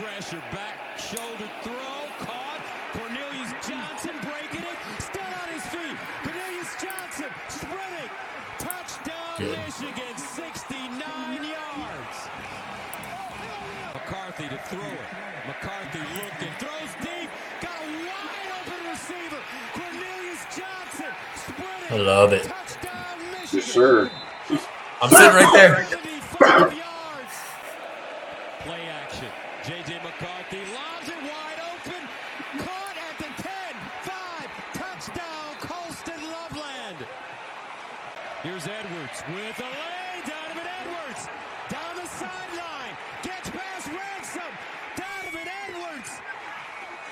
pressure. Back shoulder throw. Caught. Cornelius Johnson breaking it. Still on his feet. Cornelius Johnson sprinting. Touchdown Good. Michigan. 69 yards. McCarthy to throw it. McCarthy looking. Throws deep. Got a wide open receiver. Cornelius Johnson sprinting. I love it. Touchdown Michigan. Yes, sir. I'm sitting right there. 75 yards. Play action. J.J. McCarthy lobs it wide open. Caught at the 10, 5. Touchdown, Colston Loveland. Here's Edwards with a lane. Donovan Edwards down the sideline. Gets past Ransom. Donovan Edwards.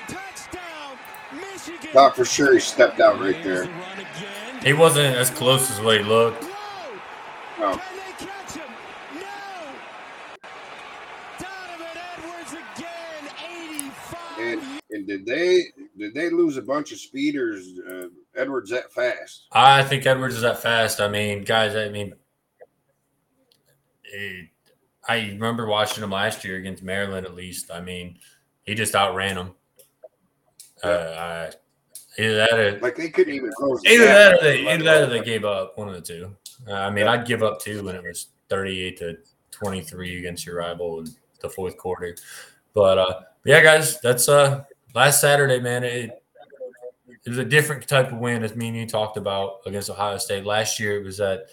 Touchdown, For sure he stepped out right there. the run again. He wasn't as close as what he looked. No. Can they catch him? No. Donovan Edwards again, 85. And and did they did they lose a bunch of speeders? Uh, Edwards that fast? I think Edwards is that fast. I mean, guys, I mean, it, I remember watching him last year against Maryland. At least, I mean, he just outran him. Uh, I, either that, or, Like they couldn't even close. the either that, or they, either that, or they gave up. One of the two. Uh, I mean, I'd give up two when it was thirty-eight to twenty-three against your rival in the fourth quarter. But uh, yeah, guys, that's uh last Saturday, man. It, it was a different type of win, as me and you talked about against Ohio State. Last year, it was that,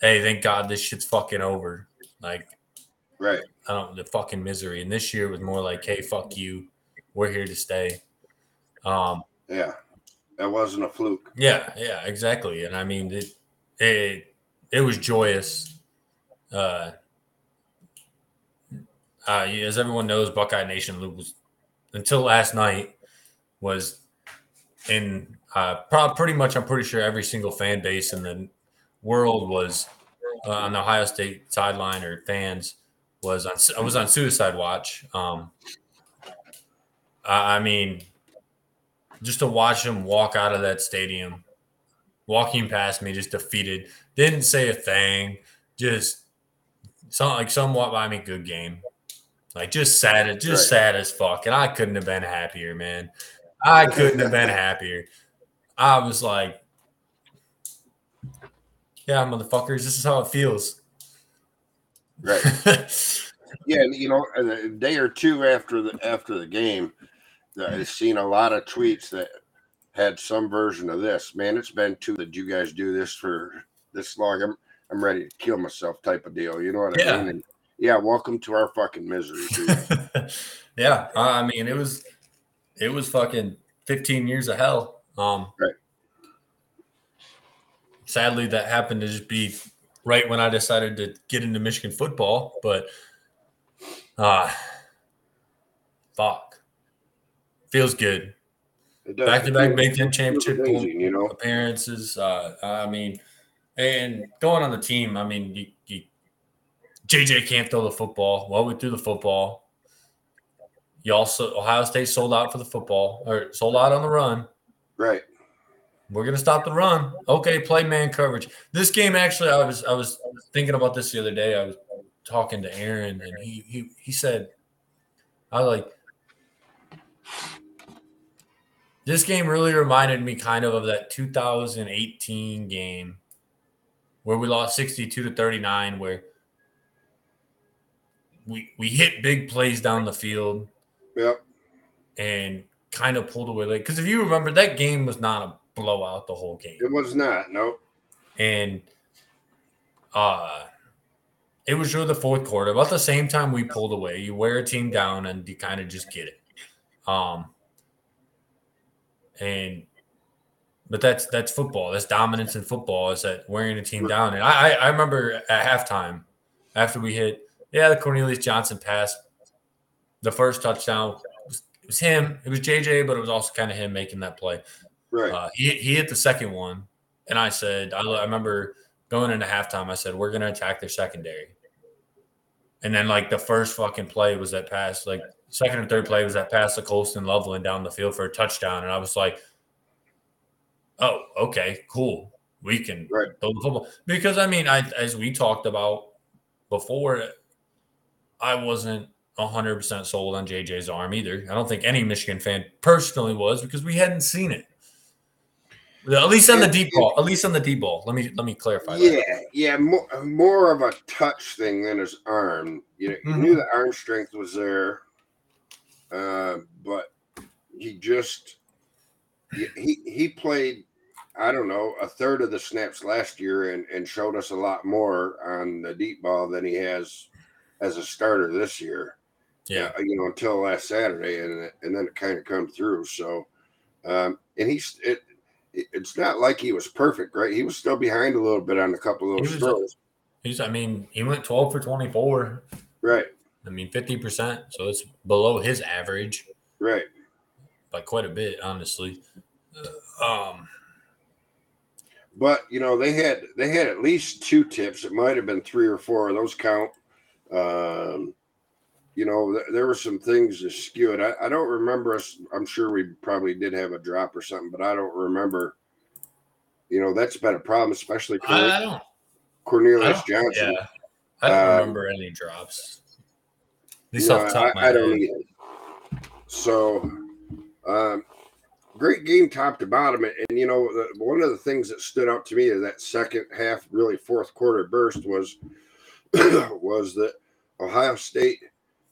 hey, thank God this shit's fucking over. Like, Right. I don't the fucking misery. And this year it was more like, hey, fuck you, we're here to stay. Um, Yeah. That wasn't a fluke. yeah, yeah, exactly. And I mean, it it it was joyous. Uh, uh, as everyone knows, Buckeye Nation was until last night was in uh, pro- pretty much. I'm pretty sure every single fan base in the world was uh, on the Ohio State sideline or fans was on. I was on suicide watch. Um, I I mean, just to watch him walk out of that stadium, walking past me, just defeated, didn't say a thing, just some like somewhat by me good game, like just sad, just sad as fuck, and I couldn't have been happier, man. I couldn't have been happier. I was like, yeah, motherfuckers, this is how it feels. Right. Yeah, you know, a day or two after the after the game, I've seen a lot of tweets that had some version of this. Man, it's been too that you guys do this for this long. I'm I'm ready to kill myself, type of deal. You know what Yeah. I mean? And yeah, welcome to our fucking misery. Yeah, I mean, it was it was fucking 15 years of hell. Um, Right. Sadly, that happened to just be right when I decided to get into Michigan football, but uh fuck. Feels good. Back to back Big Ten championship amazing, you know. appearances. Uh, I mean, and going on the team, I mean, you, you, JJ can't throw the football. Well, we threw the football. You also Ohio State sold out for the football or sold out on the run. Right. We're gonna stop the run. Okay, play man coverage. This game actually, I was I was thinking about this the other day. I was talking to Aaron, and he he he said, I like this game really reminded me kind of of that 2018 game where we lost 62 to 39, where we we hit big plays down the field Yep. and kind of pulled away late. Because if you remember, that game was not a blowout the whole game. It was not. No. and uh it was really the fourth quarter about the same time we pulled away you wear a team down and you kind of just get it um and but that's that's football that's dominance in football is that wearing a team down and i i, remember at halftime after we hit yeah the cornelius johnson pass the first touchdown was, it was him it was jj but it was also kind of him making that play Right. uh, he, he hit the second one, and I said, I, I remember going into halftime, I said, we're going to attack their secondary. And then, like, the first fucking play was that pass, like, second and third play was that pass to Colston Loveland down the field for a touchdown. And I was like, oh, okay, cool. We can Right. throw the football. Because, I mean, I as we talked about before, I wasn't 100% sold on JJ's arm either. I don't think any Michigan fan personally was because we hadn't seen it. At least on the deep ball. At least on the deep ball. Let me let me clarify. Yeah, that. yeah, more, more of a touch thing than his arm. You, know, you Mhm. knew the arm strength was there, uh, but he just he, he played. I don't know a third of the snaps last year and and showed us a lot more on the deep ball than he has as a starter this year. Yeah. uh, you know, until last Saturday, and and then it kind of come through. So, um, and he's it. it- It's not like he was perfect, right? He was still behind a little bit on a couple of He those was- throws, He's I mean, he went 12 for 24. right? I mean, 50%. So it's below his average Right. by quite a bit, honestly. Um But you know, they had they had at least two tips. It might have been three or four. Those count. Um, you know, th- there were some things that skewed. I, I don't remember us. I'm sure we probably did have a drop or something, but I don't remember. You know, that's been a problem, especially I, Cornelius, Cornelius I don't- Johnson. Yeah. I don't Um, remember any drops. No, off top I, I don't either. So, um, great game top to bottom. And, and, you know, the, one of the things that stood out to me is that second half, really fourth quarter burst was was that Ohio State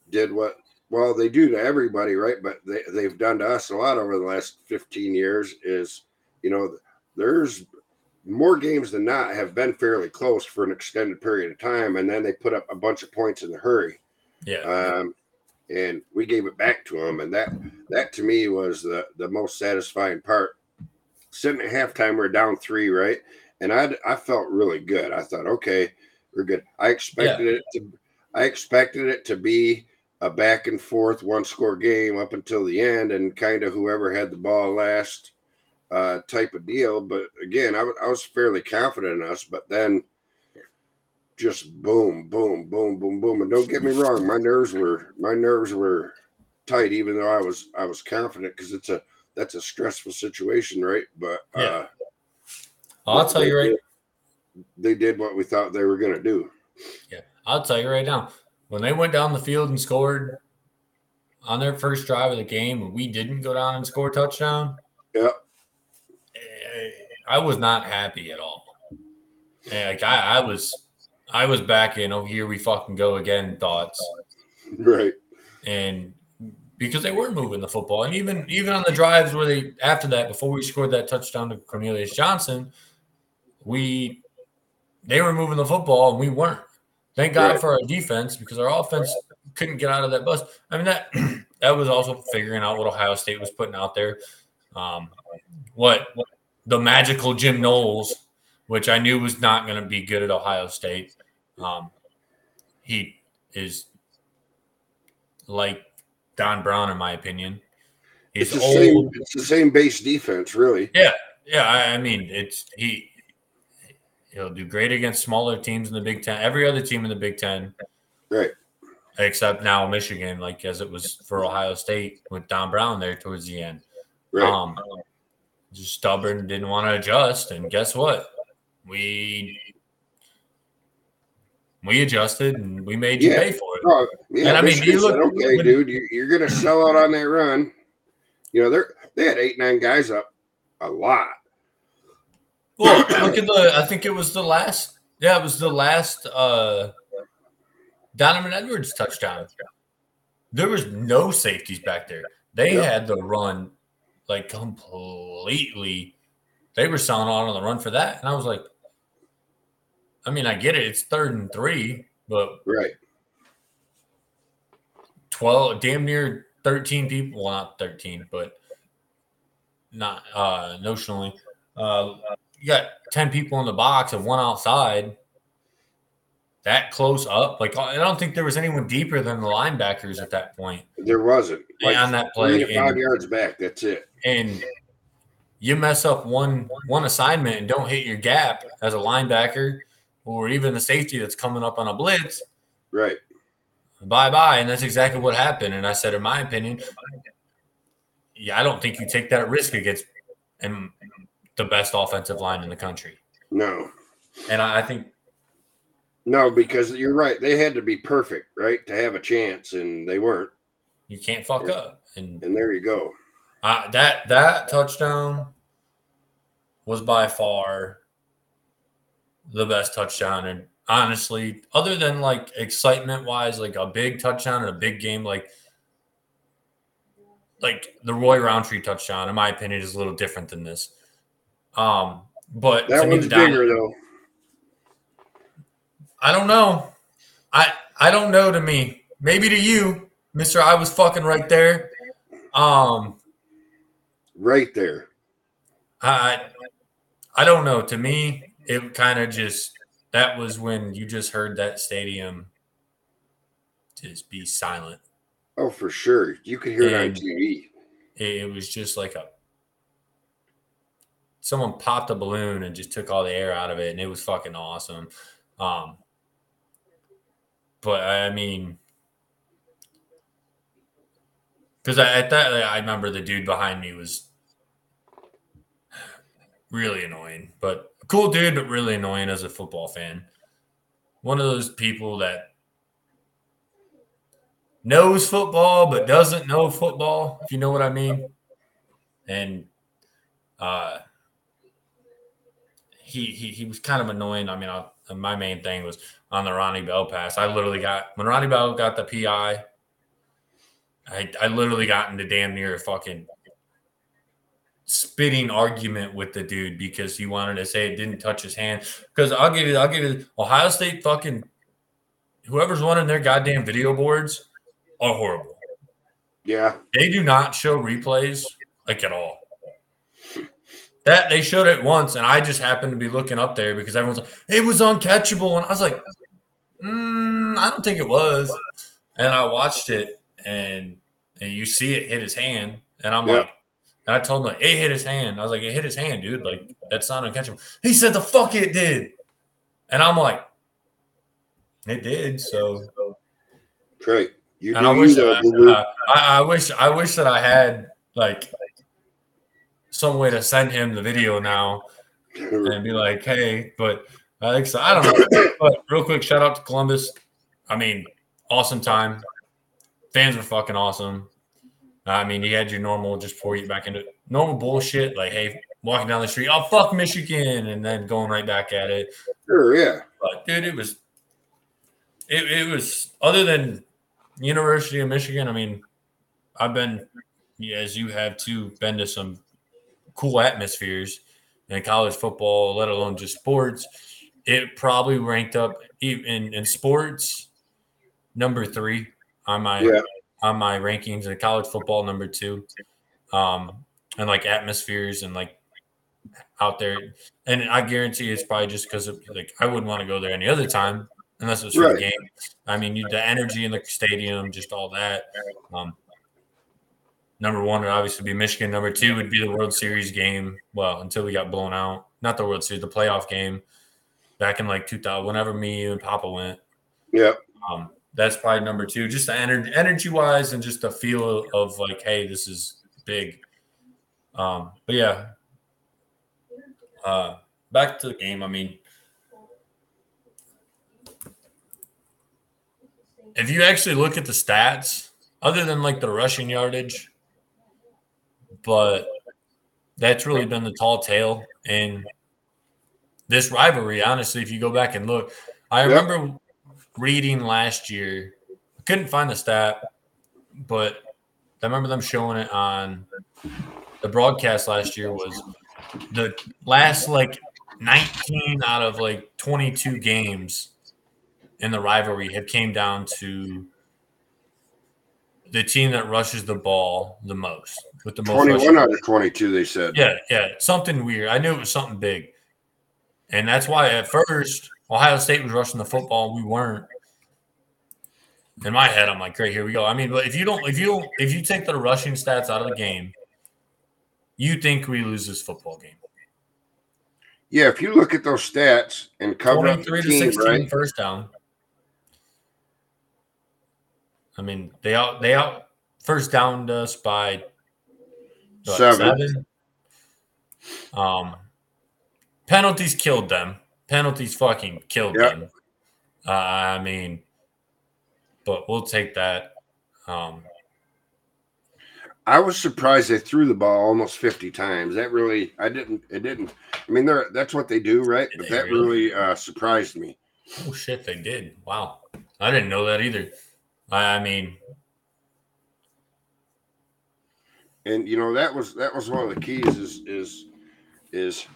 did what well they do to everybody, right? But they they've done to us a lot over the last fifteen years. Is you know, there's more games than not have been fairly close for an extended period of time, and then they put up a bunch of points in a hurry Yeah. um, and we gave it back to him, and that that to me was the the most satisfying part. Sitting at halftime, we're down three, right? And I I felt really good. I thought, okay, we're good. I expected it to I expected it to be a back and forth one score game up until the end, and kind of whoever had the ball last uh, type of deal. But again, I, wa- I was fairly confident in us, but then just boom, boom, boom, boom, boom. And don't get me wrong, my nerves were my nerves were tight, even though I was I was confident because it's a that's a stressful situation, right? But uh, Yeah. I'll tell you right. they did what we thought they were gonna do. Yeah, I'll tell you right now. When they went down the field and scored on their first drive of the game, and we didn't go down and score a touchdown, Yep. eh, I was not happy at all. Like I, I was, I was back in. Oh, here we fucking go again. Thoughts Right. and because they were moving the football, and even even on the drives where they after that, before we scored that touchdown to Cornelius Johnson, we they were moving the football and we weren't. Thank God Right. for our defense because our offense couldn't get out of that bus. I mean that that was also figuring out what Ohio State was putting out there. Um, what, what the magical Jim Knowles, which I knew was not going to be good at Ohio State. Um, he is like Don Brown, in my opinion. It's He's the same it's the same base defense, really. Yeah, I, I mean, it's he. He'll do great against smaller teams in the Big Ten. Every other team in the Big Ten, Right. except now Michigan, like as it was for Ohio State with Don Brown there towards the end. Right. Um, just stubborn, didn't want to adjust, and guess what? We we adjusted and we made you Yeah. pay for it. Oh, yeah, And I mean, you look- said, okay, when- dude, you, you're gonna sell out on that run. You know, they're they had eight, nine guys up a lot. Well, look at the. I think it was the last. Yeah, it was the last. uh Donovan Edwards touchdown. There was no safeties back there. They Yep. had the run like completely. They were selling out on the run for that, and I was like, I mean, I get it. It's third and three, but Right. twelve, damn near thirteen people. Well, not thirteen, but not uh notionally. Uh, you got ten people in the box and one outside. That close up, like I don't think there was anyone deeper than the linebackers at that point There wasn't. Like on that play. to five And, yards back. That's it. and you mess up one one assignment and don't hit your gap as a linebacker or even the safety that's coming up on a blitz, Right. bye bye. And that's exactly what happened. And I said, in my opinion, yeah, I don't think you take that risk against and the best offensive line in the country. No. And I, I think No, because you're right. They had to be perfect, right, to have a chance, and they weren't. You can't fuck up. And And there you go. uh, that that touchdown was by far the best touchdown. And honestly, other than like excitement wise, like a big touchdown and a big game, like like the Roy Roundtree touchdown, in my opinion, is a little different than this. Um, but That one's bigger though. I don't know. I I don't know to me. Maybe to you, Mister. I was fucking right there. Um, Right there. I I don't know. To me, it kind of just that was when you just heard that stadium just be silent. Oh, for sure. You could hear it on TV. It, it was just like a someone popped a balloon and just took all the air out of it, and it was fucking awesome. Um, but I mean, because at that I remember the dude behind me was really annoying, but cool dude, but really annoying as a football fan. One of those people that knows football but doesn't know football, if you know what I mean. And uh, he he he was kind of annoying. I mean, I, my main thing was on the Ronnie Bell pass. I literally got when Ronnie Bell got the PI. I I literally got into damn near a fucking spitting argument with the dude because he wanted to say it didn't touch his hand. Because I'll give you, I'll give you Ohio State fucking whoever's running their goddamn video boards are horrible. Yeah. They do not show replays like at all. That they showed it once, and I just happened to be looking up there because everyone's like, "It was uncatchable," and I was like, mm, "I don't think it was." And I watched it, and, and you see it hit his hand, and I'm Yeah. like, and I told him like, "It hit his hand." I was like, "It hit his hand, dude. Like that's not uncatchable." He said, "The fuck it did," and I'm like, "It did." So right. You and I wish that. I, uh, I, I wish I wish that I had like some way to send him the video now and be like, hey, but I think so. I don't know. But real quick, shout out to Columbus. I mean, awesome time. Fans were fucking awesome. Uh, I mean, you had your normal just pour you back into normal bullshit, like, hey, walking down the street, oh fuck Michigan, and then going right back at it. Sure, yeah. But dude, it was it, it was other than University of Michigan. I mean, I've been as you have too, been to some cool atmospheres in college football, let alone just sports. It probably ranked up in in sports number three on my Yeah. On my rankings in college football number two. Um and like atmospheres and like out there. And I guarantee it's probably just because of like I wouldn't want to go there any other time unless it was for Right. the game. I mean, you, the energy in the stadium, just all that. Um, number one would obviously be Michigan. Number two would be the World Series game. Well, until we got blown out, not the World Series, the playoff game back in like 2000. Whenever me you and Papa went, Yeah. um, that's probably number two. Just the energy, energy wise, and just the feel of like, hey, this is big. Um, but yeah, uh, back to the game. I mean, if you actually look at the stats, other than like the rushing yardage, but that's really been the tall tale in this rivalry. Honestly, if you go back and look, I Yep. remember reading last year. I couldn't find the stat, but I remember them showing it on the broadcast last year. Was the last like 19 out of like 22 games in the rivalry have came down to the team that rushes the ball the most with the most rushing 21 out of 22, they said. yeah, yeah, something weird. I knew it was something big, and that's why at first Ohio State was rushing the football, we weren't. In my head, I'm like, great, here we go. I mean, but if you don't, if you don't, if you take the rushing stats out of the game, you think we lose this football game. Yeah, if you look at those stats and cover up the Twenty-three to team, sixteen right? first down. I mean, they out they out first downed us by what, Seven. Um, penalties killed them. Penalties fucking killed Yeah. them. Uh, I mean, but we'll take that. Um, I was surprised they threw the ball almost 50 times. That really, I didn't, it didn't. I mean, they're that's what they do, right? But that really uh, surprised me. oh shit, they did. Wow, I didn't know that either. I, I mean, And you know that was that was one of the keys is is is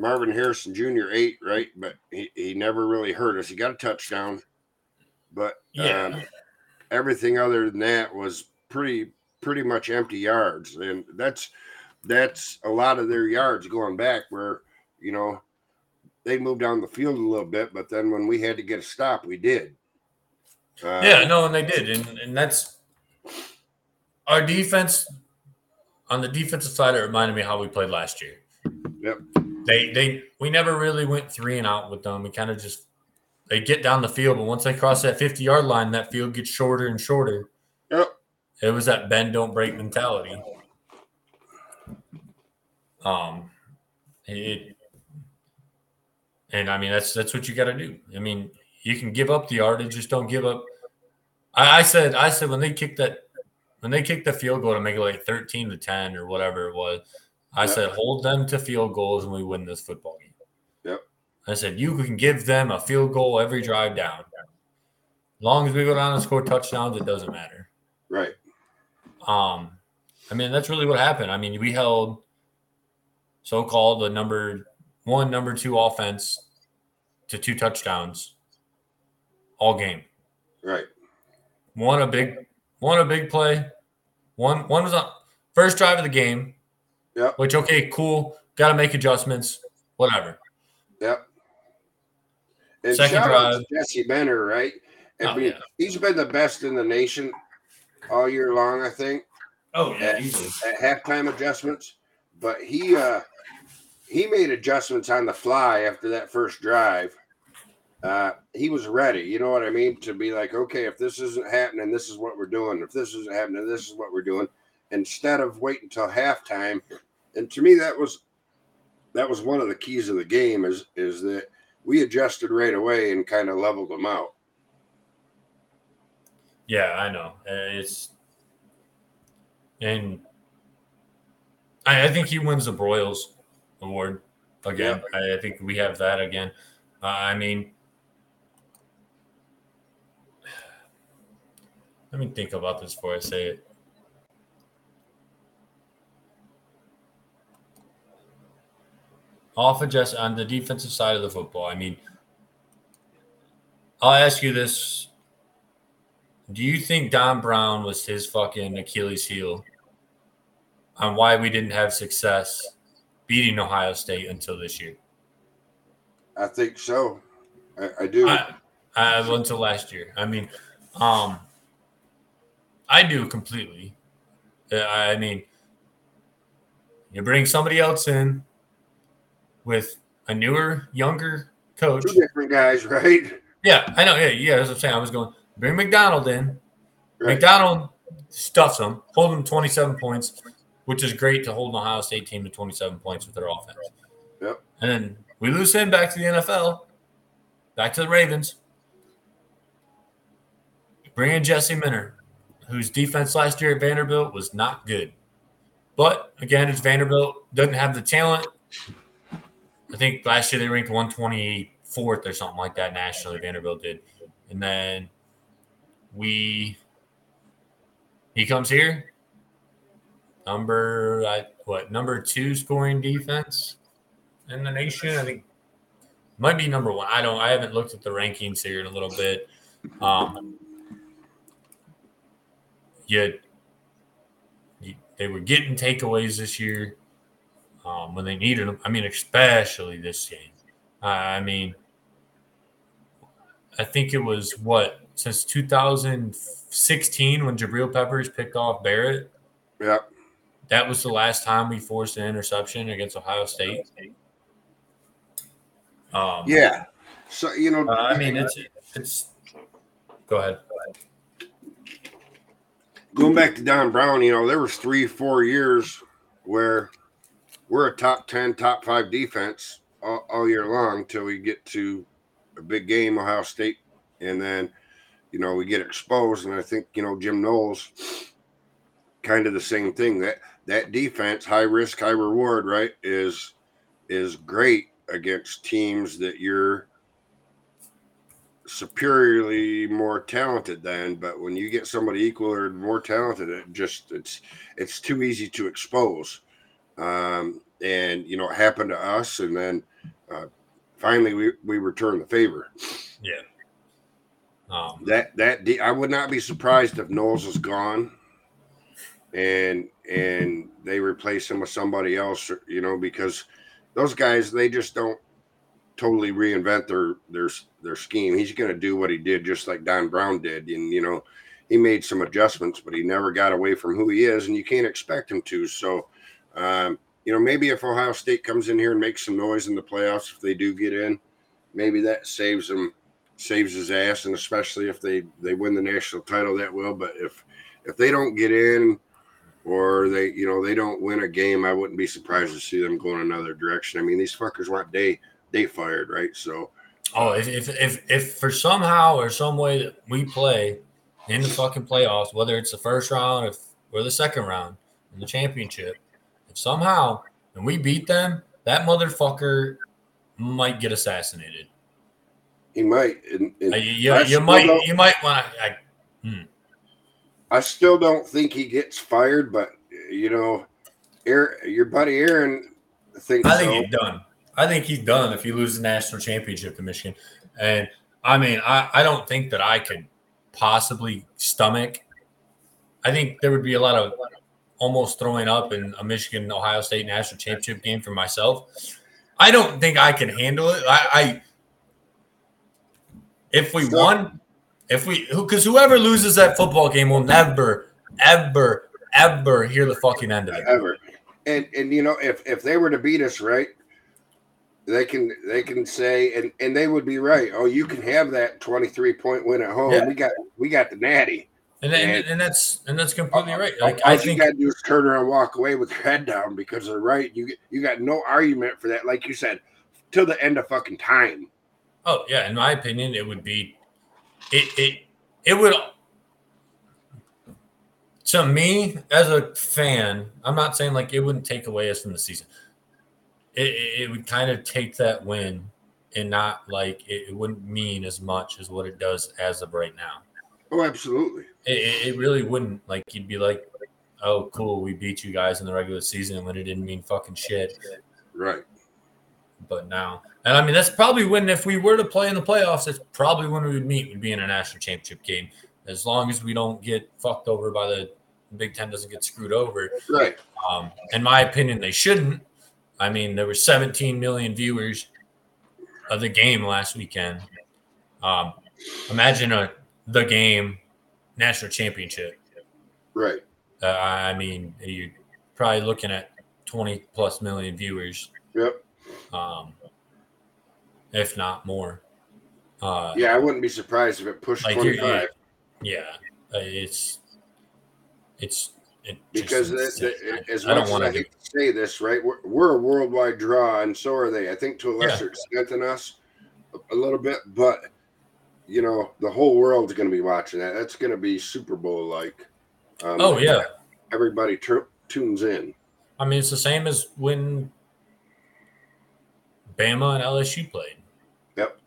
Marvin Harrison Jr. ate right, but he, he never really hurt us. He got a touchdown, but Yeah. um, everything other than that was pretty pretty much empty yards, and that's that's a lot of their yards going back where you know they moved down the field a little bit, but then when we had to get a stop, we did. Uh, yeah, no, and they did, and and that's our defense. On the defensive side, it reminded me how we played last year. Yep. They they we never really went three and out with them. We kind of just they get down the field, but once they cross that fifty yard line, that field gets shorter and shorter. Yep. It was that bend don't break mentality. Um, it, and I mean that's that's what you got to do. I mean, you can give up the yardage, just don't give up. I, I said I said when they kicked that when they kicked the field goal to make it like thirteen to ten or whatever it was, I Yep. said hold them to field goals and we win this football game. Yep. I said you can give them a field goal every drive down. As long as we go down and score touchdowns, it doesn't matter. Right. Um, I mean, that's really what happened. I mean, we held so-called the number one, number two offense to two touchdowns all game. Right. One a big, one a big play. One one was on first drive of the game. Yep. Which okay, cool. Got to make adjustments. Whatever. Yep. And Second shout out to drive. Jesse Minter, right? I Oh, mean, yeah. he's been the best in the nation all year long, I think, Oh yeah, at halftime adjustments. But he uh he made adjustments on the fly after that first drive. Uh he was ready, you know what I mean? To be like, okay, if this isn't happening, this is what we're doing. If this isn't happening, this is what we're doing. Instead of waiting until halftime. And to me, that was that was one of the keys of the game is is that we adjusted right away and kind of leveled them out. Yeah, I know. Uh, It's and I, I think he wins the Broyles Award again. I, I think we have that again. Uh, I mean, let me think about this before I say it. Off adjust on the defensive side of the football. I mean, I'll ask you this do you think Don Brown was his fucking Achilles heel on why we didn't have success beating Ohio State until this year? I think so. I, I do. I, I, until last year. I mean, um, I do completely. Uh, I mean, you bring somebody else in with a newer, younger coach. Two different guys, right? Yeah, I know. Yeah, yeah. That's what I'm saying. I was going bring Macdonald in. Right. Macdonald stuffs them, hold them 27 points, which is great to hold an Ohio State team to 27 points with their offense. Yep. And then we lose him back to the NFL, back to the Ravens. Bring in Jesse Minter, whose defense last year at Vanderbilt was not good. But again, it's Vanderbilt doesn't have the talent. I think last year they ranked 124th or something like that nationally. Vanderbilt did, and then we he comes here number what number two scoring defense in the nation. I think might be number one. I don't. I haven't looked at the rankings here in a little bit. Um, yet they were getting takeaways this year um, when they needed them. I mean, especially this game. I mean, I think it was what since 2016 when Jabril Peppers picked off Barrett. Yep. That was the last time we forced an interception against Ohio State. Um, Yeah. So you know, uh, I mean, it's it's. Go ahead. going back to Don Brown, you know, there was three, four years where we're a top ten, top five defense all, all year long till we get to a big game. Ohio State and then you know we get exposed. And I think you know Jim Knowles, kind of the same thing. That that defense, high risk, high reward, right, is is great against teams that you're superiorly more talented than but when you get somebody equal or more talented it just it's it's too easy to expose um, and you know it happened to us and then uh, finally we we returned the favor Yeah. Um, that that de- I would not be surprised if Knowles is gone and and they replace him with somebody else you know because those guys they just don't totally reinvent their their their scheme. He's going to do what he did, just like Don Brown did, and you know he made some adjustments, but he never got away from who he is, and you can't expect him to. So, um, you know, maybe if Ohio State comes in here and makes some noise in the playoffs, if they do get in, maybe that saves them, saves his ass, and especially if they they win the national title, that will. But if if they don't get in, or they you know they don't win a game, I wouldn't be surprised to see them going another direction. I mean, these fuckers want day they fired, right? So, oh, if, if if if for somehow or some way that we play in the fucking playoffs, whether it's the first round or the second round in the championship, somehow and we beat them, that motherfucker might get assassinated. he might. And, and you, I you might you might want to. Hmm. I still don't think he gets fired, but you know, Aaron, your buddy Aaron thinks I think so. he's done. I think he's done if he loses the national championship to Michigan. And I mean, I, I don't think that I could possibly stomach. I think there would be a lot of almost throwing up in a Michigan Ohio State national championship game for myself. I don't think I can handle it. I, I if we So- won, if we because whoever loses that football game will never, ever, ever hear the fucking end of it. ever. And and you know, if if they were to beat us, right, they can they can say and and they would be right. Oh, you can have that twenty three point win at home. Yeah. We got we got the natty. And, and, and that's and that's completely right. Uh, like All I you think got to do is turn around, and walk away with your head down because they're right. You get you got no argument for that. Like you said, till the end of fucking time. Oh yeah, in my opinion, it would be it it it would to me as a fan. I'm not saying like it wouldn't take away us from the season. It, it, it would kind of take that win and not like it, it wouldn't mean as much as what it does as of right now. Oh, absolutely. It, it, really wouldn't like you'd be like, oh cool, we beat you guys in the regular season when it didn't mean fucking shit. Right. but now and i mean that's probably when if we were to play in the playoffs that's probably when we would meet would be in a national championship game as long as we don't get fucked over by the big ten doesn't get screwed over Right. um, in my opinion they shouldn't i mean there were 17 million viewers of the game last weekend um, imagine a the game national championship Right. uh, i mean you're probably looking at 20 plus million viewers Yep. um, if not more. Uh, Yeah, I wouldn't be surprised if it pushed Like you're- 25 yeah, uh, it's it's it because insane. the, as I much don't as want I hate to say this, right? We're, we're a worldwide draw, and so are they. I think to a Yeah. lesser extent than us, a, a little bit, but you know, the whole world's going to be watching that. That's going to be Super Bowl like. Um, Oh yeah, everybody tu- tunes in. I mean it's the same as when Bama and LSU played. Yep.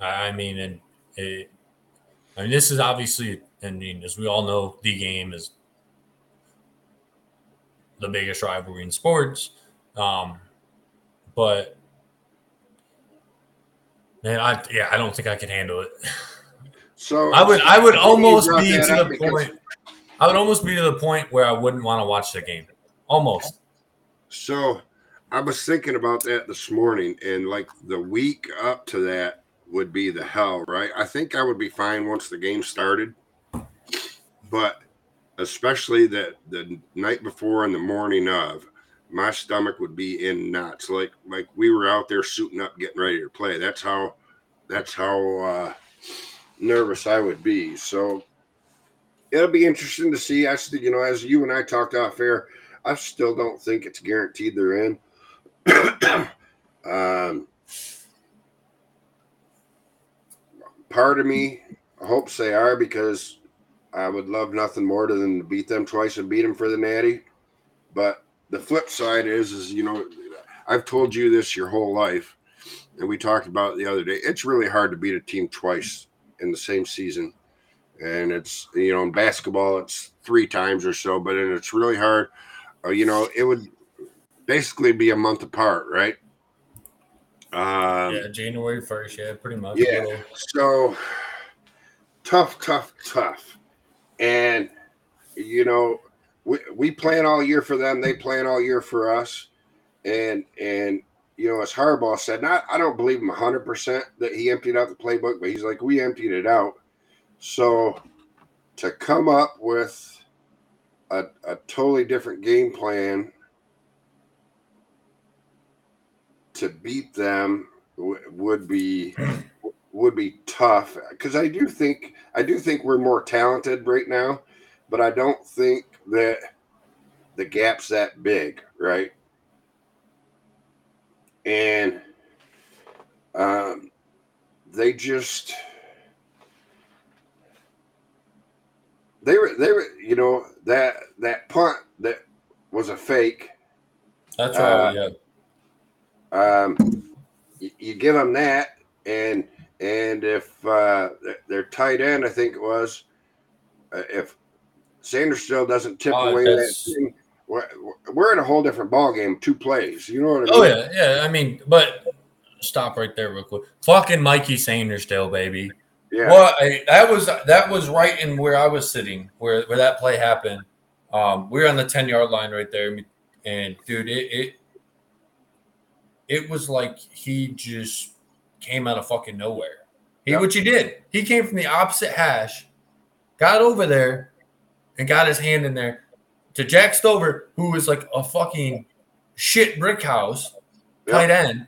I I mean, and it, I mean this is obviously, I mean, as we all know, the game is the biggest rivalry in sports. Um, but man, I yeah, I don't think I can handle it. So I would I would almost be to the because- point. I would almost be to the point where I wouldn't want to watch the game. Almost. So I was thinking about that this morning, and like the week up to that would be the hell, right? I think I would be fine once the game started, but especially that the night before and the morning of, my stomach would be in knots. Like like we were out there suiting up, getting ready to play. That's how that's how uh, nervous I would be. So it'll be interesting to see. I still, you know, as you and I talked off air. I still don't think it's guaranteed they're in. um, part of me, hopes they are because I would love nothing more than to beat them twice and beat them for the natty. But the flip side is, is you know, I've told you this your whole life, and we talked about it the other day. It's really hard to beat a team twice in the same season, and it's you know in basketball it's three times or so, but and it's really hard. Uh, you know, it would basically be a month apart, right? Um, yeah, January first. Yeah, pretty much. Yeah. So tough, tough, tough, and you know we, we plan all year for them. They plan all year for us, and and you know as Harbaugh said, not I don't believe him hundred percent that he emptied out the playbook, but he's like we emptied it out. So to come up with a, a totally different game plan to beat them w- would be would be tough because I do think I do think we're more talented right now, but I don't think that the gap's that big, right? And um, they just they were they were you know that that punt that was a fake. That's right. Uh, yeah um, you, you, give them that, and and if uh, their tight end, I think it was, uh, if Sainristil doesn't tip uh, away that thing, we're, we're in a whole different ball game. Two plays, you know what I oh, mean? Oh yeah, yeah. I mean, but stop right there real quick. Fucking Mikey Sainristil, baby. Yeah. Well, I, that was that was right in where I was sitting, where where that play happened. Um, we are on the ten yard line right there, and dude, it, it it was like he just came out of fucking nowhere. He, yep. Which he did. He came from the opposite hash, got over there, and got his hand in there to Jack Stover, who is like a fucking shit brick house yep. tight end.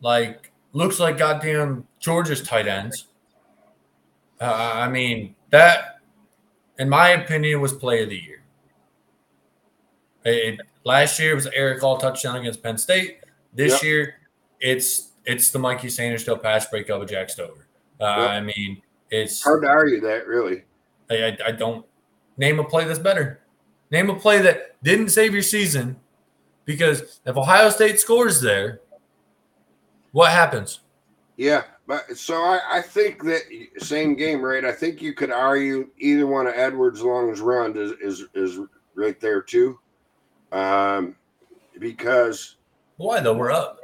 Like, looks like goddamn Georgia's tight ends. Uh, I mean, that, in my opinion, was play of the year. It, last year it was Erick All touchdown against Penn State. This yep. year, it's it's the Mikey Sainristil pass breakup of Jack Stover. Uh, yep. I mean, it's hard to argue that, really. I, I, I don't name a play that's better. Name a play that didn't save your season because if Ohio State scores there, what happens? Yeah, but so I, I think that same game, right? I think you could argue either one of Edwards' longest run is, is is right there too, um, because why though? We're up.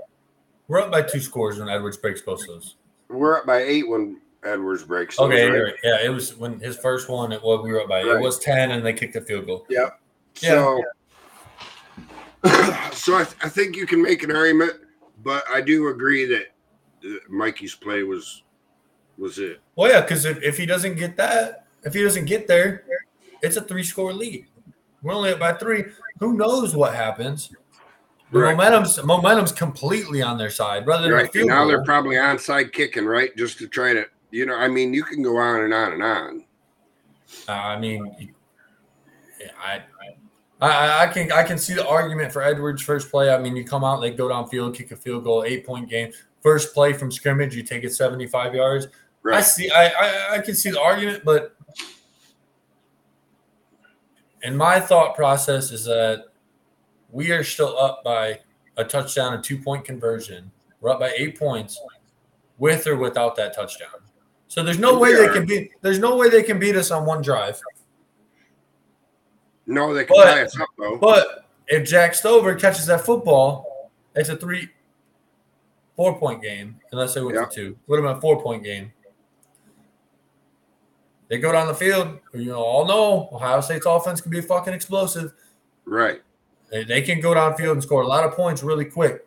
We're up by two scores when Edwards breaks both those. We're up by eight when Edwards breaks. Those, okay, right? yeah, it was when his first one. It was we were up by right. it was ten, and they kicked a field goal. Yep. Yeah. So, so I, th- I think you can make an argument, but I do agree that Mikey's play was was it. Well, yeah, because if, if he doesn't get that, if he doesn't get there, it's a three score lead. We're only up by three. Who knows what happens? The right. momentum's momentum's completely on their side, rather than right. now goal. they're probably onside kicking, right? Just to try to, you know, I mean, you can go on and on and on. Uh, I mean, I, I, I can I can see the argument for Edwards' first play. I mean, you come out, they go downfield, kick a field goal, eight point game. First play from scrimmage, you take it seventy five yards. Right. I see. I, I I can see the argument, but and my thought process is that we are still up by a touchdown and two point conversion. We're up by eight points with or without that touchdown. So there's no way they can beat there's no way they can beat us on one drive. No, they can but, tie us up though. But if Jack Stover catches that football, it's a three four point game, unless they went yep. to two. What about four point game? They go down the field. You all know Ohio State's offense can be fucking explosive. Right. They, they can go downfield and score a lot of points really quick.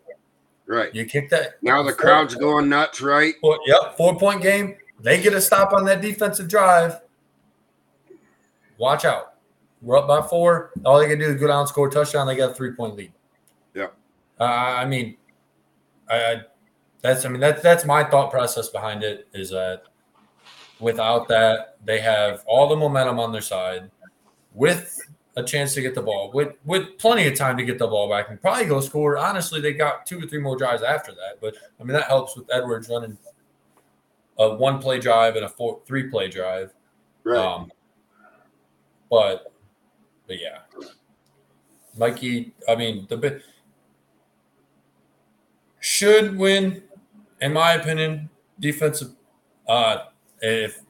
Right. You kick that. Now the crowd's going nuts, right? Four, yep. Four point game. They get a stop on that defensive drive. Watch out. We're up by four. All they can do is go down, score a touchdown. They got a three point lead. Yeah. Uh, I mean, I, that's I mean that's that's my thought process behind it is that without that they have all the momentum on their side with a chance to get the ball with with plenty of time to get the ball back and probably go score. Honestly, they got two or three more drives after that, but I mean that helps with Edwards running a one play drive and a four three play drive. Right. Um, but but yeah, Mikey. I mean the bit should win, in my opinion. Defensive, uh, if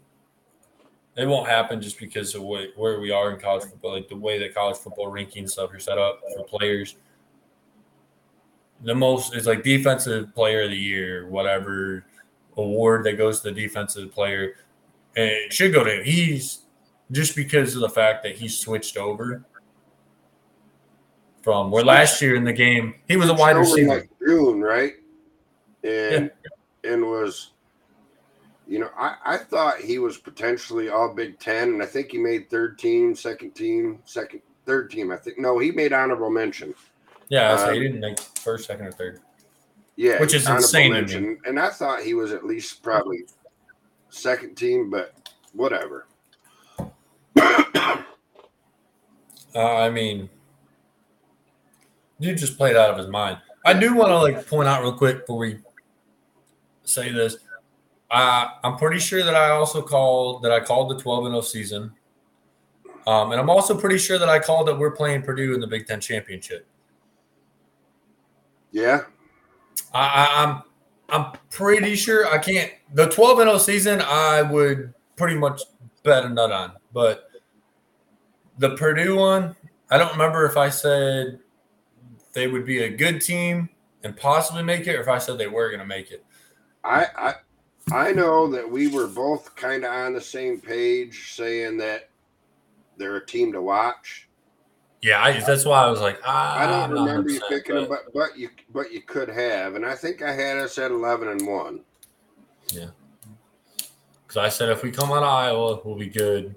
it won't happen just because of way, where we are in college football, like the way that college football ranking stuff are set up for players. The most is like defensive player of the year, whatever award that goes to the defensive player, and it should go to him. He's just because of the fact that he switched over from where last year in the game he was a wide receiver. like June, right? And and was, you know, I I thought he was potentially all Big Ten, and I think he made third team, second team, second, third team. I think no, he made honorable mention. Yeah, so Um, he didn't make first, second, or third. Yeah, Which is insane to me. And I thought he was at least probably second team, but whatever. Uh, I mean, dude just played out of his mind. I do want to like point out real quick before we say this. Uh, I'm pretty sure that I also called that I called the 12 and 0 season, um, and I'm also pretty sure that I called that we're playing Purdue in the Big Ten championship. Yeah, I, I, I'm I'm pretty sure I can't the 12 and 0 season. I would pretty much bet a nut on, but the Purdue one, I don't remember if I said they would be a good team and possibly make it, or if I said they were going to make it. I I I know that we were both kind of on the same page, saying that they're a team to watch. Yeah, I, that's why I was like, ah, I don't remember you 100%, picking them, but- but you but you could have, and I think I had us at eleven and one. Yeah, because I said if we come out of Iowa, we'll be good.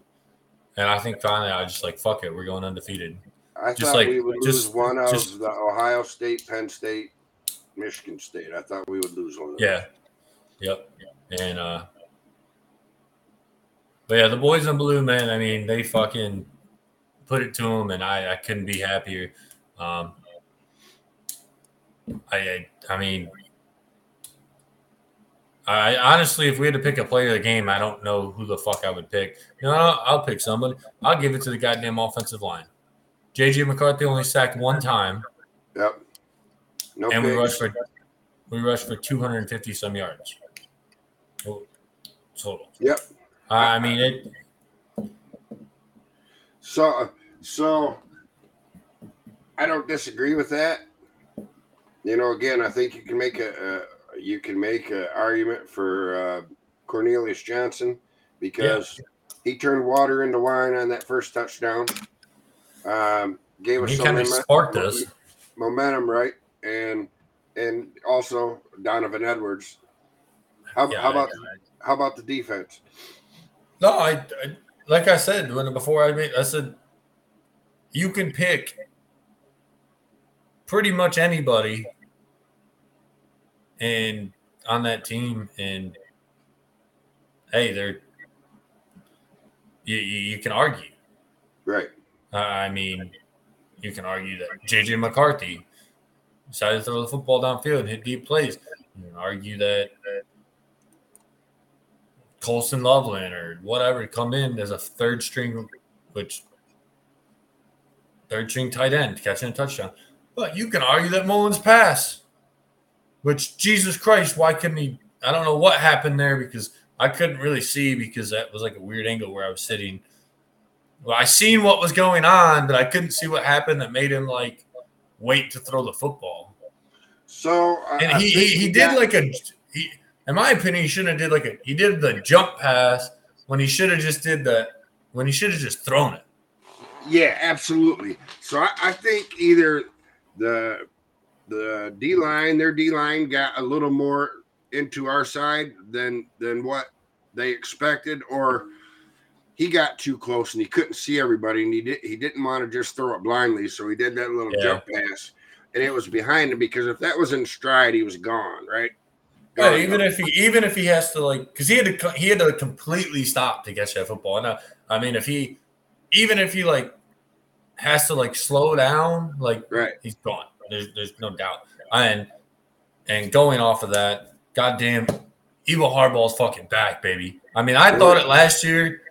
And I think finally I just like fuck it, we're going undefeated. I Just thought like- we would just- lose one of just- the Ohio State, Penn State, Michigan State. I thought we would lose one. Of Yeah. Yep. And uh but yeah, the boys in blue, man, I mean, they fucking put it to them and I, I couldn't be happier. Um I I, I mean I honestly, if we had to pick a player of the game, I don't know who the fuck I would pick. You know, I'll, I'll pick somebody. I'll give it to the goddamn offensive line. JJ McCarthy only sacked one time, Yep. No and we rushed for we rushed for 250 some yards total. Yep. I mean, it. So, so I don't disagree with that. You know, again, I think you can make a, a you can make an argument for uh, Cornelius Johnson because he turned water into wine on that first touchdown. Um, gave us He some kind of sparked us. momentum, right? And and also Donovan Edwards. How, Yeah, how about how about the defense? no, I, I like I said when before I made, I said you can pick pretty much anybody and on that team and hey, they're you, you, you can argue. Right. Uh, I mean, you can argue that JJ McCarthy decided to throw the football downfield and hit deep plays. You can argue that Colston Loveland or whatever come in as a third string, which third string tight end catching a touchdown. But you can argue that Mullings pass, which Jesus Christ, why couldn't he? I don't know what happened there because I couldn't really see because that was like a weird angle where I was sitting. Well, I seen what was going on, but I couldn't see what happened that made him like wait to throw the football. So I- And he he, he did got- like a he, in my opinion, he shouldn't have did like a he did the jump pass when he should have just did the when he should have just thrown it. Yeah, absolutely. So I, I think either the the D line, their D line got a little more into our side than than what they expected, or he got too close and he couldn't see everybody, and he did he didn't want to just throw it blindly, so he did that little Yeah. jump pass, and it was behind him because if that was in stride, he was gone, right? Yeah, Gone, even gone. if he even if he has to like because he had to he had to completely stop to catch that football. Now, I mean, if he even if he like has to like slow down, like right, he's gone. There's there's no doubt. And and going off of that, goddamn, Evil Harbaugh's fucking back, baby. I mean, I thought it last year,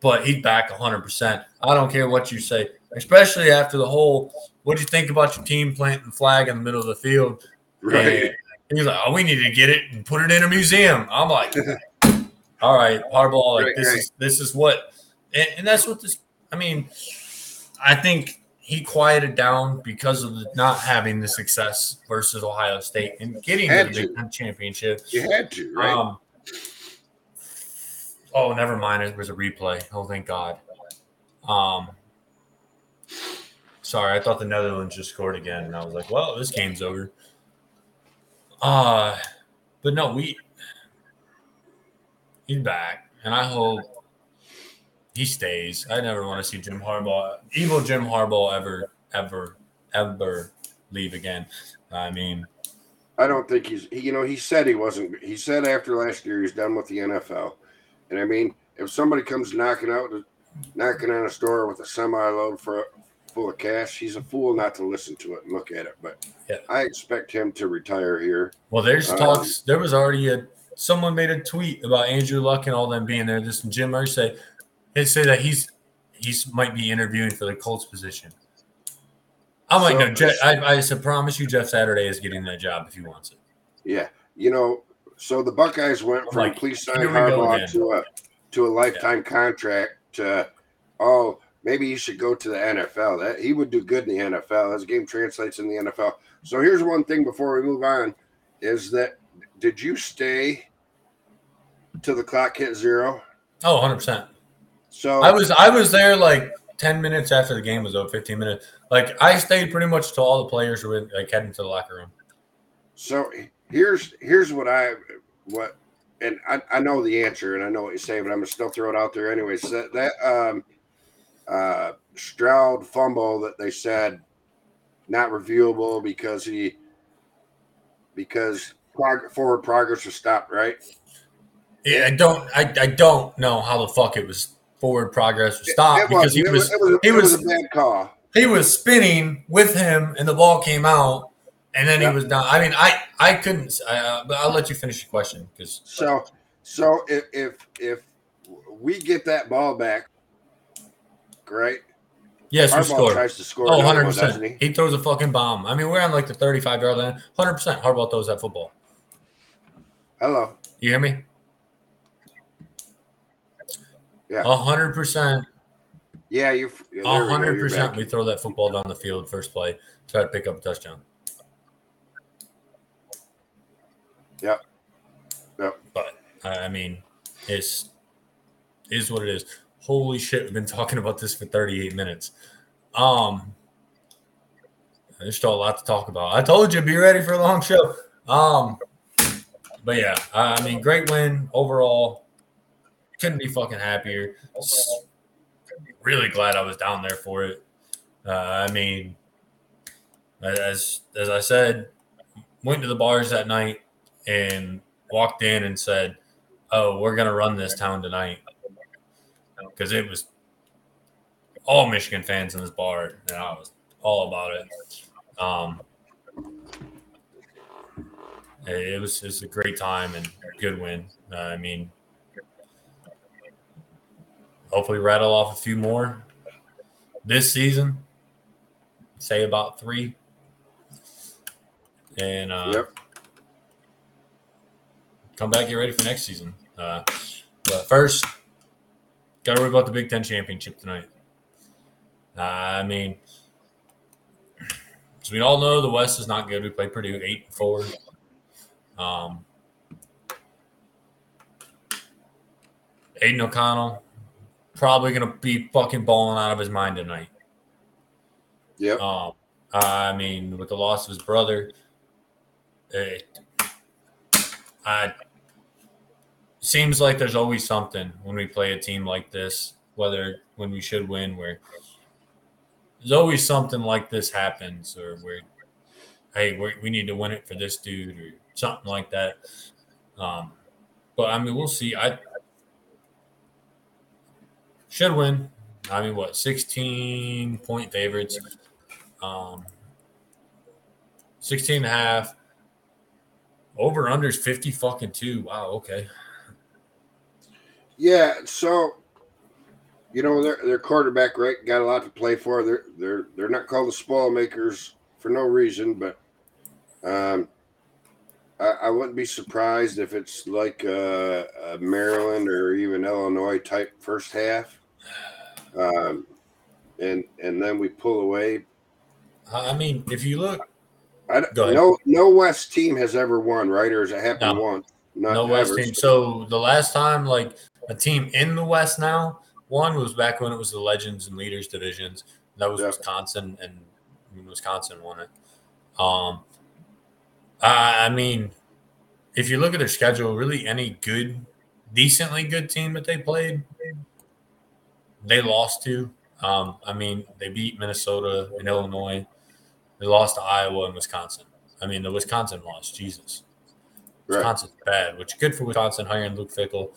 but he's back 100%. I don't care what you say, especially after the whole what do you think about your team planting the flag in the middle of the field? Right. And he's like, oh, we need to get it and put it in a museum. I'm like, all right, Harbaugh, like Right, this right. is this is what, and, and that's what this. I mean, I think he quieted down because of the not having the success versus Ohio State and getting Had the Big. Ten championship. You had to, right? Um, oh, never mind. It was a replay. Oh, thank God. Um, sorry, I thought the Netherlands just scored again, and I was like, "Well, this game's over." Uh, but no, we he's back, and I hope he stays. I never want to see Jim Harbaugh, evil Jim Harbaugh, ever, ever, ever leave again. I mean, I don't think he's. He, you know, he said he wasn't. He said after last year he's done with the NFL, and I mean, if somebody comes knocking out, knocking on a store with a semi load for full of cash, he's a fool not to listen to it and look at it. But Yeah. I expect him to retire here. Well, there's Um, talks. There was already a someone made a tweet about Andrew Luck and all them being there. This Jim Murray say they say that he's he's might be interviewing for the Colts position. I'm like, So- no, Jeff, I, I promise you, Jeff Saturday is getting that job if he wants it. Yeah, you know, so the Buckeyes went I'm from like, please sign Harbaugh to a to a lifetime contract to oh maybe he should go to the NFL. That he would do good in the NFL. His game translates in the NFL. So here's one thing before we move on: is that did you stay till the clock hit zero? Oh, 100 percent. So I was I was there like 10 minutes after the game was over, 15 minutes. Like I stayed pretty much till all the players were like heading to the locker room. So here's here's what I what and I, I know the answer and I know what you say, but I'm gonna still throw it out there anyways. That that um uh Stroud fumble that they said not reviewable because he because prog- forward progress was stopped, right? Yeah, I don't I, I don't know how the fuck it was forward progress was stopped It because he it was it was, he it was, was a bad he was spinning with him and the ball came out and then Yeah. he was down. I mean, I I couldn't. Uh, but I'll let you finish your question because So so if if if we get that ball back, right? yes, we Harbaugh scored. tries to score. Oh, 100 percent. he? He throws a fucking bomb. I mean, we're on like the 35 yard line. 100 percent. Harbaugh throws that football. Hello. You hear me? Yeah. hundred percent. Yeah, you. Yeah, there we hundred you're percent. We throw that football down the field first play, try to pick up a touchdown. Yep. Yep. But I mean, it's is what it is. Holy shit, we've been talking about this for 38 minutes. Um there's still a lot to talk about. I told you be ready for a long show. Um but yeah, I mean great win overall. Couldn't be fucking happier. Really glad I was down there for it. Uh, I mean, as as I said, went to the bars that night and walked in and said, "Oh, we're gonna run this town tonight," because it was all Michigan fans in this bar, and I was all about it. Um, it was was a great time and a good win. Uh, I mean, hopefully rattle off a few more this season. Say about three, and uh, Yep. come back, get ready for next season. Uh, but first, got to worry about the Big Ten championship tonight. I mean, as we all know, the West is not good. We played Purdue eight and four. Um, Aidan O'Connell probably gonna be fucking balling out of his mind tonight. Yep. Um, I mean, with the loss of his brother, it, I seems like there's always something when we play a team like this, whether when we should win, where there's always something like this happens, or where hey, we we need to win it for this dude, or something like that. Um, but I mean, we'll see. I should win. I mean, what, 16 point favorites? Um, 16 and a half. Over unders 50 fucking two. Wow, okay. Yeah, so you know their their quarterback right got a lot to play for. They're they're they're not called the spoil makers for no reason, but um, I, I wouldn't be surprised if it's like a, a Maryland or even Illinois type first half, um, and and then we pull away. I mean, if you look, I no no West team has ever won, right? Or has it happened No. once? Not no West ever. team. So the last time, like a team in the West now, one was back when it was the Legends and Leaders divisions. That was Yeah. Wisconsin, and I mean, Wisconsin won it. Um, I, I mean, if you look at their schedule, really any good, decently good team that they played, they lost to. Um, I mean, they beat Minnesota and Illinois. They lost to Iowa and Wisconsin. I mean, the Wisconsin loss, Jesus. Right. Wisconsin's bad, which is good for Wisconsin hiring Luke Fickell.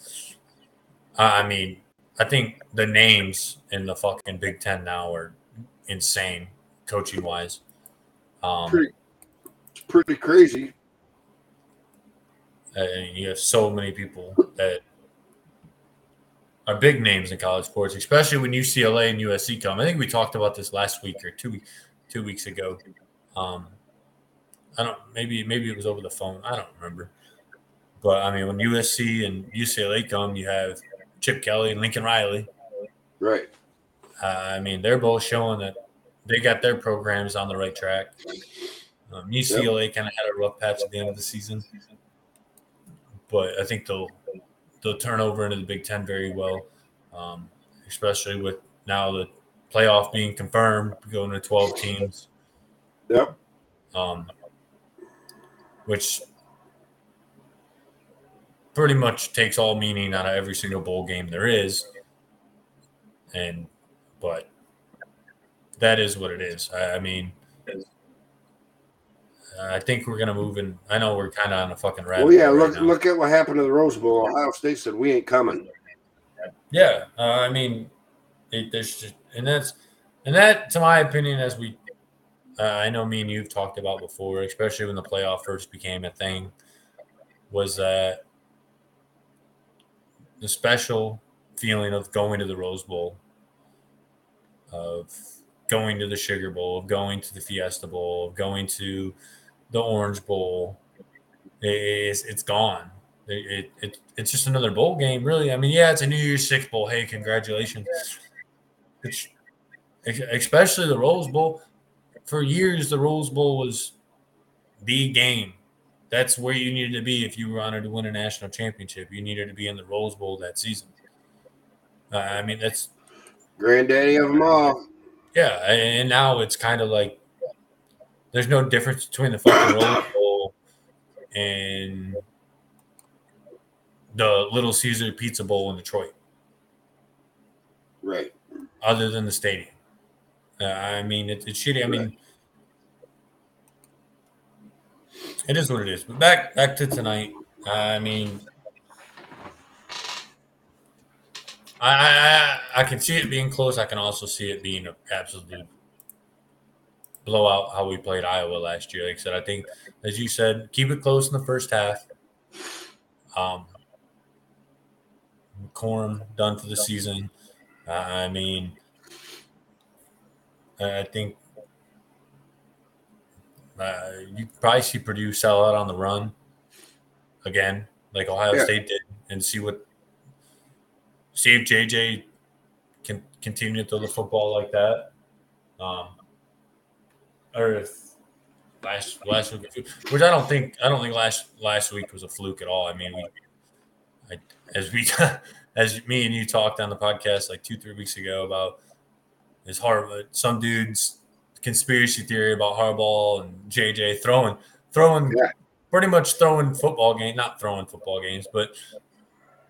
I mean, I think the names in the fucking Big Ten now are insane, coaching wise. Um, Pretty- pretty crazy. and you have so many people that are big names in college sports, especially when UCLA and USC come. I think we talked about this last week or two two weeks ago. Um, I don't maybe maybe it was over the phone. I don't remember. But I mean, when USC and UCLA come, you have Chip Kelly and Lincoln Riley. Right. Uh, I mean, they're both showing that they got their programs on the right track. Um, UCLA kind of had a rough patch at the end of the season, but I think they'll they'll turn over into the Big Ten very well, um, especially with now the playoff being confirmed, going to twelve teams, Yep. um, which pretty much takes all meaning out of every single bowl game there is, and but that is what it is. I, I mean. I think we're gonna move in. I know we're kind of on a fucking rabbit. Well, yeah. right Look look at what happened to the Rose Bowl. Ohio State said we ain't coming. Yeah, uh, I mean, it, there's just, and that's, and that, to my opinion, as we, uh, I know me and you've talked about before, especially when the playoff first became a thing, was that the special feeling of going to the Rose Bowl, of going to the Sugar Bowl, of going to the Fiesta Bowl, of going to the Orange Bowl, is it's gone. It, it, it it's just another bowl game, really. I mean, yeah, it's a New Year's Six bowl. Hey, congratulations! It's, especially the Rose Bowl. For years, the Rose Bowl was the game. That's where you needed to be if you were honored to win a national championship. You needed to be in the Rose Bowl that season. Uh, I mean, that's Granddaddy of them all. yeah, and now it's kind of like there's no difference between the fucking Rose Bowl and the Little Caesar Pizza Bowl in Detroit, Right. other than the stadium. Uh, I mean, it, it's shitty. I mean, it is what it is. But back back to tonight. I mean, I, I I I can see it being close. I can also see it being an absolute blowout. How we played Iowa last year. Like I said, I think as you said, keep it close in the first half. Um, Corn done for the season. Uh, I mean, I think uh, you probably see Purdue sell out on the run again, like Ohio Yeah. State did, and see what see if JJ can continue to throw the football like that, um, or if last last week, which I don't think I don't think last last week was a fluke at all. I mean, we, I, as we as me and you talked on the podcast like two three weeks ago about his hard some dudes conspiracy theory about Harbaugh and JJ throwing throwing Yeah. pretty much throwing football game not throwing football games but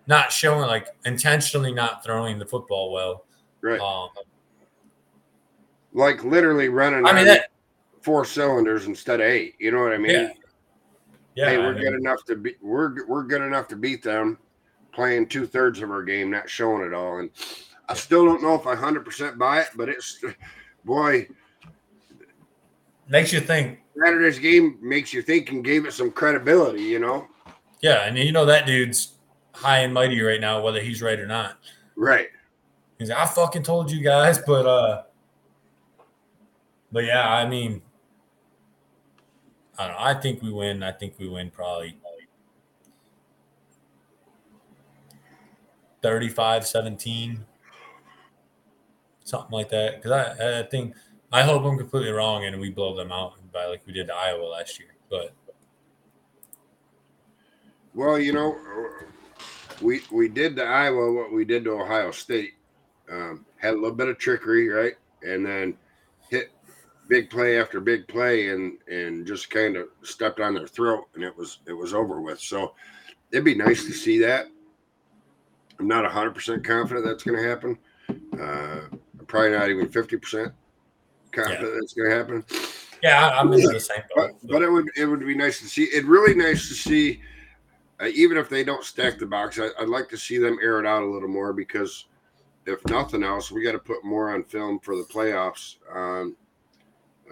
not showing like intentionally not throwing the football well Right. um Like literally running I mean that four cylinders instead of eight. You know what I mean? Yeah. yeah hey, we're mean, good enough to be we're we're good enough to beat them, playing two thirds of our game, not showing it all. And I still don't know if I hundred percent buy it, but it's boy, makes you think. Saturday's game makes you think and gave it some credibility, you know. Yeah, and you know that dude's high and mighty right now, whether he's right or not. Right. He's like, I fucking told you guys, but uh, but yeah, I mean, I don't know. I think we win. I think we win probably 35 17, something like that. Because I, I think, I hope I'm completely wrong and we blow them out by like we did to Iowa last year. But, well, you know, we we did to Iowa what we did to Ohio State. Um, had a little bit of trickery, right? And then hit big play after big play and and just kind of stepped on their throat and it was it was over with. So it'd be nice to see that. I'm not 100% confident that's going to happen. Uh, probably not even 50% confident yeah. that's going to happen. Yeah, I'm in the same boat. But, but, it would it would be nice to see. It really nice to see, uh, even if they don't stack the box. I, would like to see them air it out a little more because, if nothing else, we got to put more on film for the playoffs. Um,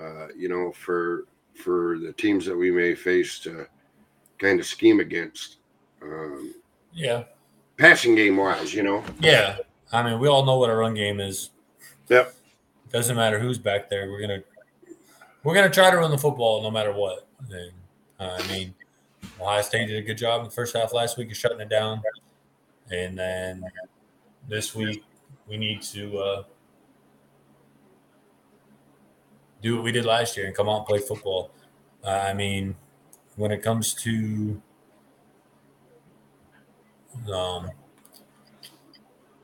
uh, you know, for for the teams that we may face to kind of scheme against. Um, yeah, passing game wise, you know. Yeah, I mean, we all know what a run game is. Yep. Doesn't matter who's back there. We're gonna we're gonna try to run the football no matter what. And, uh, I mean, Ohio State did a good job in the first half last week of shutting it down, and then this week we need to uh, do what we did last year and come out and play football. Uh, I mean, when it comes to um,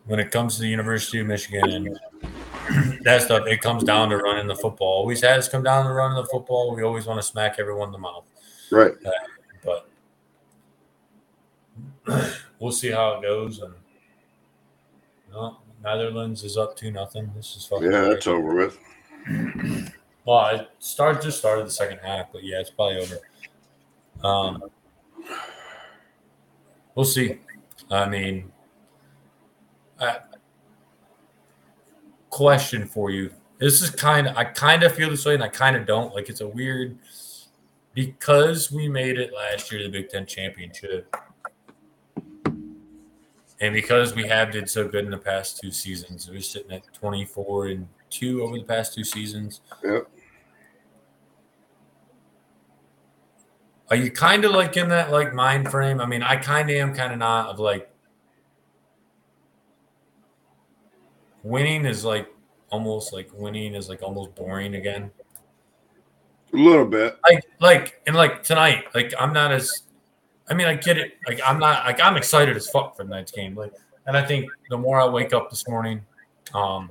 when it comes to the University of Michigan and that stuff, it comes down to running the football. Always has come down to running the football. We always want to smack everyone in the mouth. Right. Uh, but we'll see how it goes. And Netherlands is up to nothing. This is fucking. Yeah, that's over with. well, it started just started the second half, but yeah, it's probably over. Um, we'll see. I mean, I, question for you. This is kind of I kind of feel this way, and I kind of don't. Like it's a weird because we made it last year, the Big Ten championship, and because we have did so good in the past two seasons, we're sitting at twenty four and two over the past two seasons. Yep. Are you kind of like in that like mind frame? I mean, I kind of am, kind of not. Of like winning is like almost like winning is like almost boring again. A little bit. Like like and like tonight, like I'm not as. I mean, I get it. Like I'm not like I'm excited as fuck for tonight's game. Like, and I think the more I wake up this morning, um,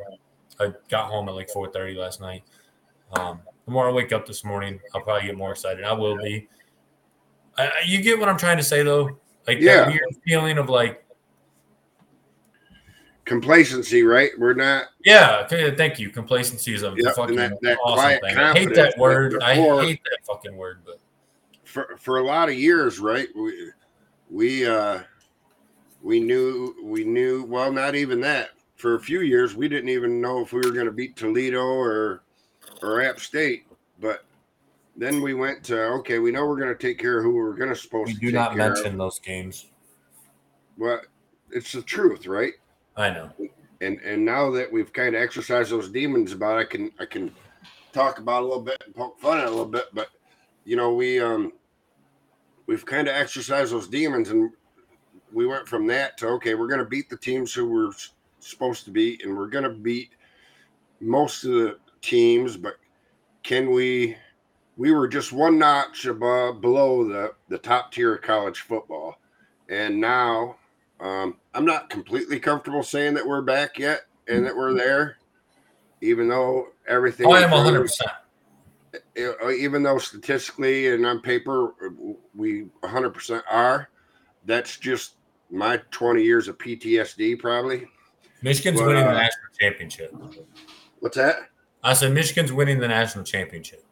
I got home at like 4:30 last night. Um, the more I wake up this morning, I'll probably get more excited. I will be. I, you get what I'm trying to say, though. Like yeah. that weird feeling of like complacency, right? We're not. Yeah, thank you. Complacency is a yep, fucking that, that awesome thing. I hate that word. Before, I hate that fucking word. But for for a lot of years, right? We we uh we knew we knew well, not even that. For a few years, we didn't even know if we were going to beat Toledo or or App State, but then we went to okay. We know we're going to take care of who we're going to supposed we to. do not mention of. those games. Well, it's the truth, right? I know. And and now that we've kind of exercised those demons about, it, I can I can talk about a little bit and poke fun at a little bit, but you know we um we've kind of exercised those demons and we went from that to okay, we're going to beat the teams who we're supposed to beat, and we're going to beat most of the teams, but can we? We were just one notch above below the the top tier of college football, and now um, I'm not completely comfortable saying that we're back yet and that we're there, even though everything. Oh, I am 100. percent Even though statistically and on paper we 100 percent are, that's just my 20 years of PTSD probably. Michigan's winning uh, the national championship. What's that? I said Michigan's winning the national championship.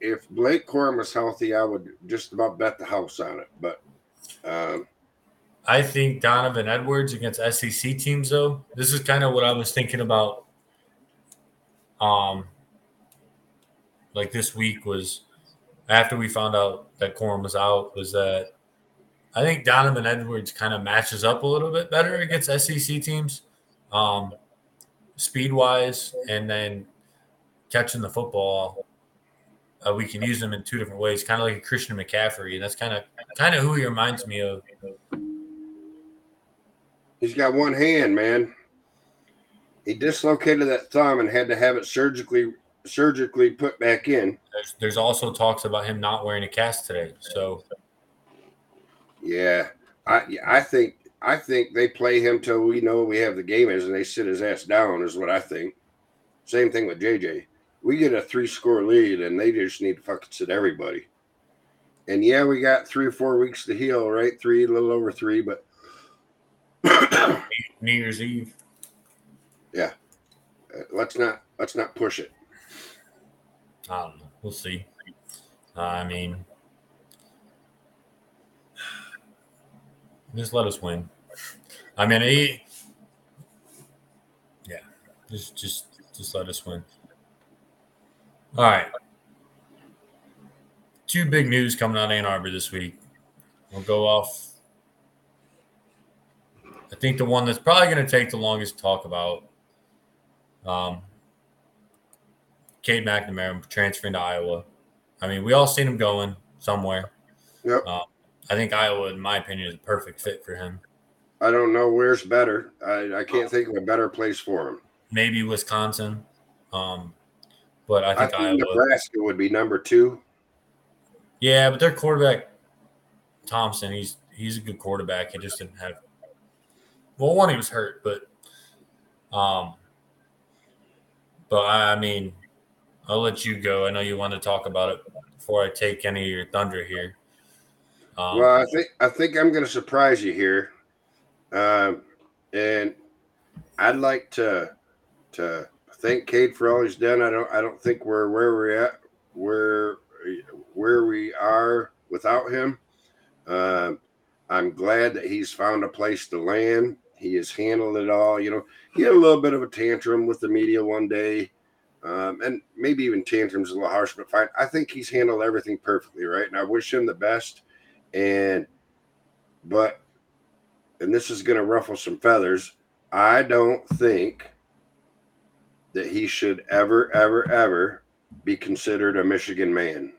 If Blake Corum was healthy, I would just about bet the house on it. But um, I think Donovan Edwards against SEC teams, though, this is kind of what I was thinking about. Um, like this week was after we found out that Corum was out was that I think Donovan Edwards kind of matches up a little bit better against SEC teams, um, speed wise, and then catching the football. Uh, we can use them in two different ways, kind of like a Christian McCaffrey, and that's kind of kind of who he reminds me of. He's got one hand, man. He dislocated that thumb and had to have it surgically surgically put back in. There's, there's also talks about him not wearing a cast today. So yeah, I I think I think they play him till we know we have the game is, and they sit his ass down. Is what I think. Same thing with JJ. We get a three score lead, and they just need to fucking sit everybody. And yeah, we got three or four weeks to heal, right? Three, a little over three, but New Year's Eve. Yeah, uh, let's not let's not push it. I don't know. We'll see. Uh, I mean, just let us win. I mean, he, yeah, just just just let us win. All right. Two big news coming out of Ann Arbor this week. We'll go off. I think the one that's probably going to take the longest to talk about. Um, Cade McNamara transferring to Iowa. I mean, we all seen him going somewhere. Yep. Um, I think Iowa, in my opinion, is a perfect fit for him. I don't know where's better. I, I can't think of a better place for him. Maybe Wisconsin, um, but I I think, think Iowa. Nebraska would be number two. Yeah, but their quarterback Thompson, he's he's a good quarterback. He just didn't have. Well, one he was hurt, but um, but I, I mean, I'll let you go. I know you want to talk about it before I take any of your thunder here. Um, Well, I think I think I'm going to surprise you here, um, and I'd like to to thank Cade for all he's done. I don't I don't think we're where we're at where where we are without him. Um, I'm glad that he's found a place to land. He has handled it all. You know, he had a little bit of a tantrum with the media one day, um, and maybe even tantrums a little harsh, but fine. I think he's handled everything perfectly, right? And I wish him the best. And but and this is going to ruffle some feathers. I don't think that he should ever, ever, ever be considered a Michigan man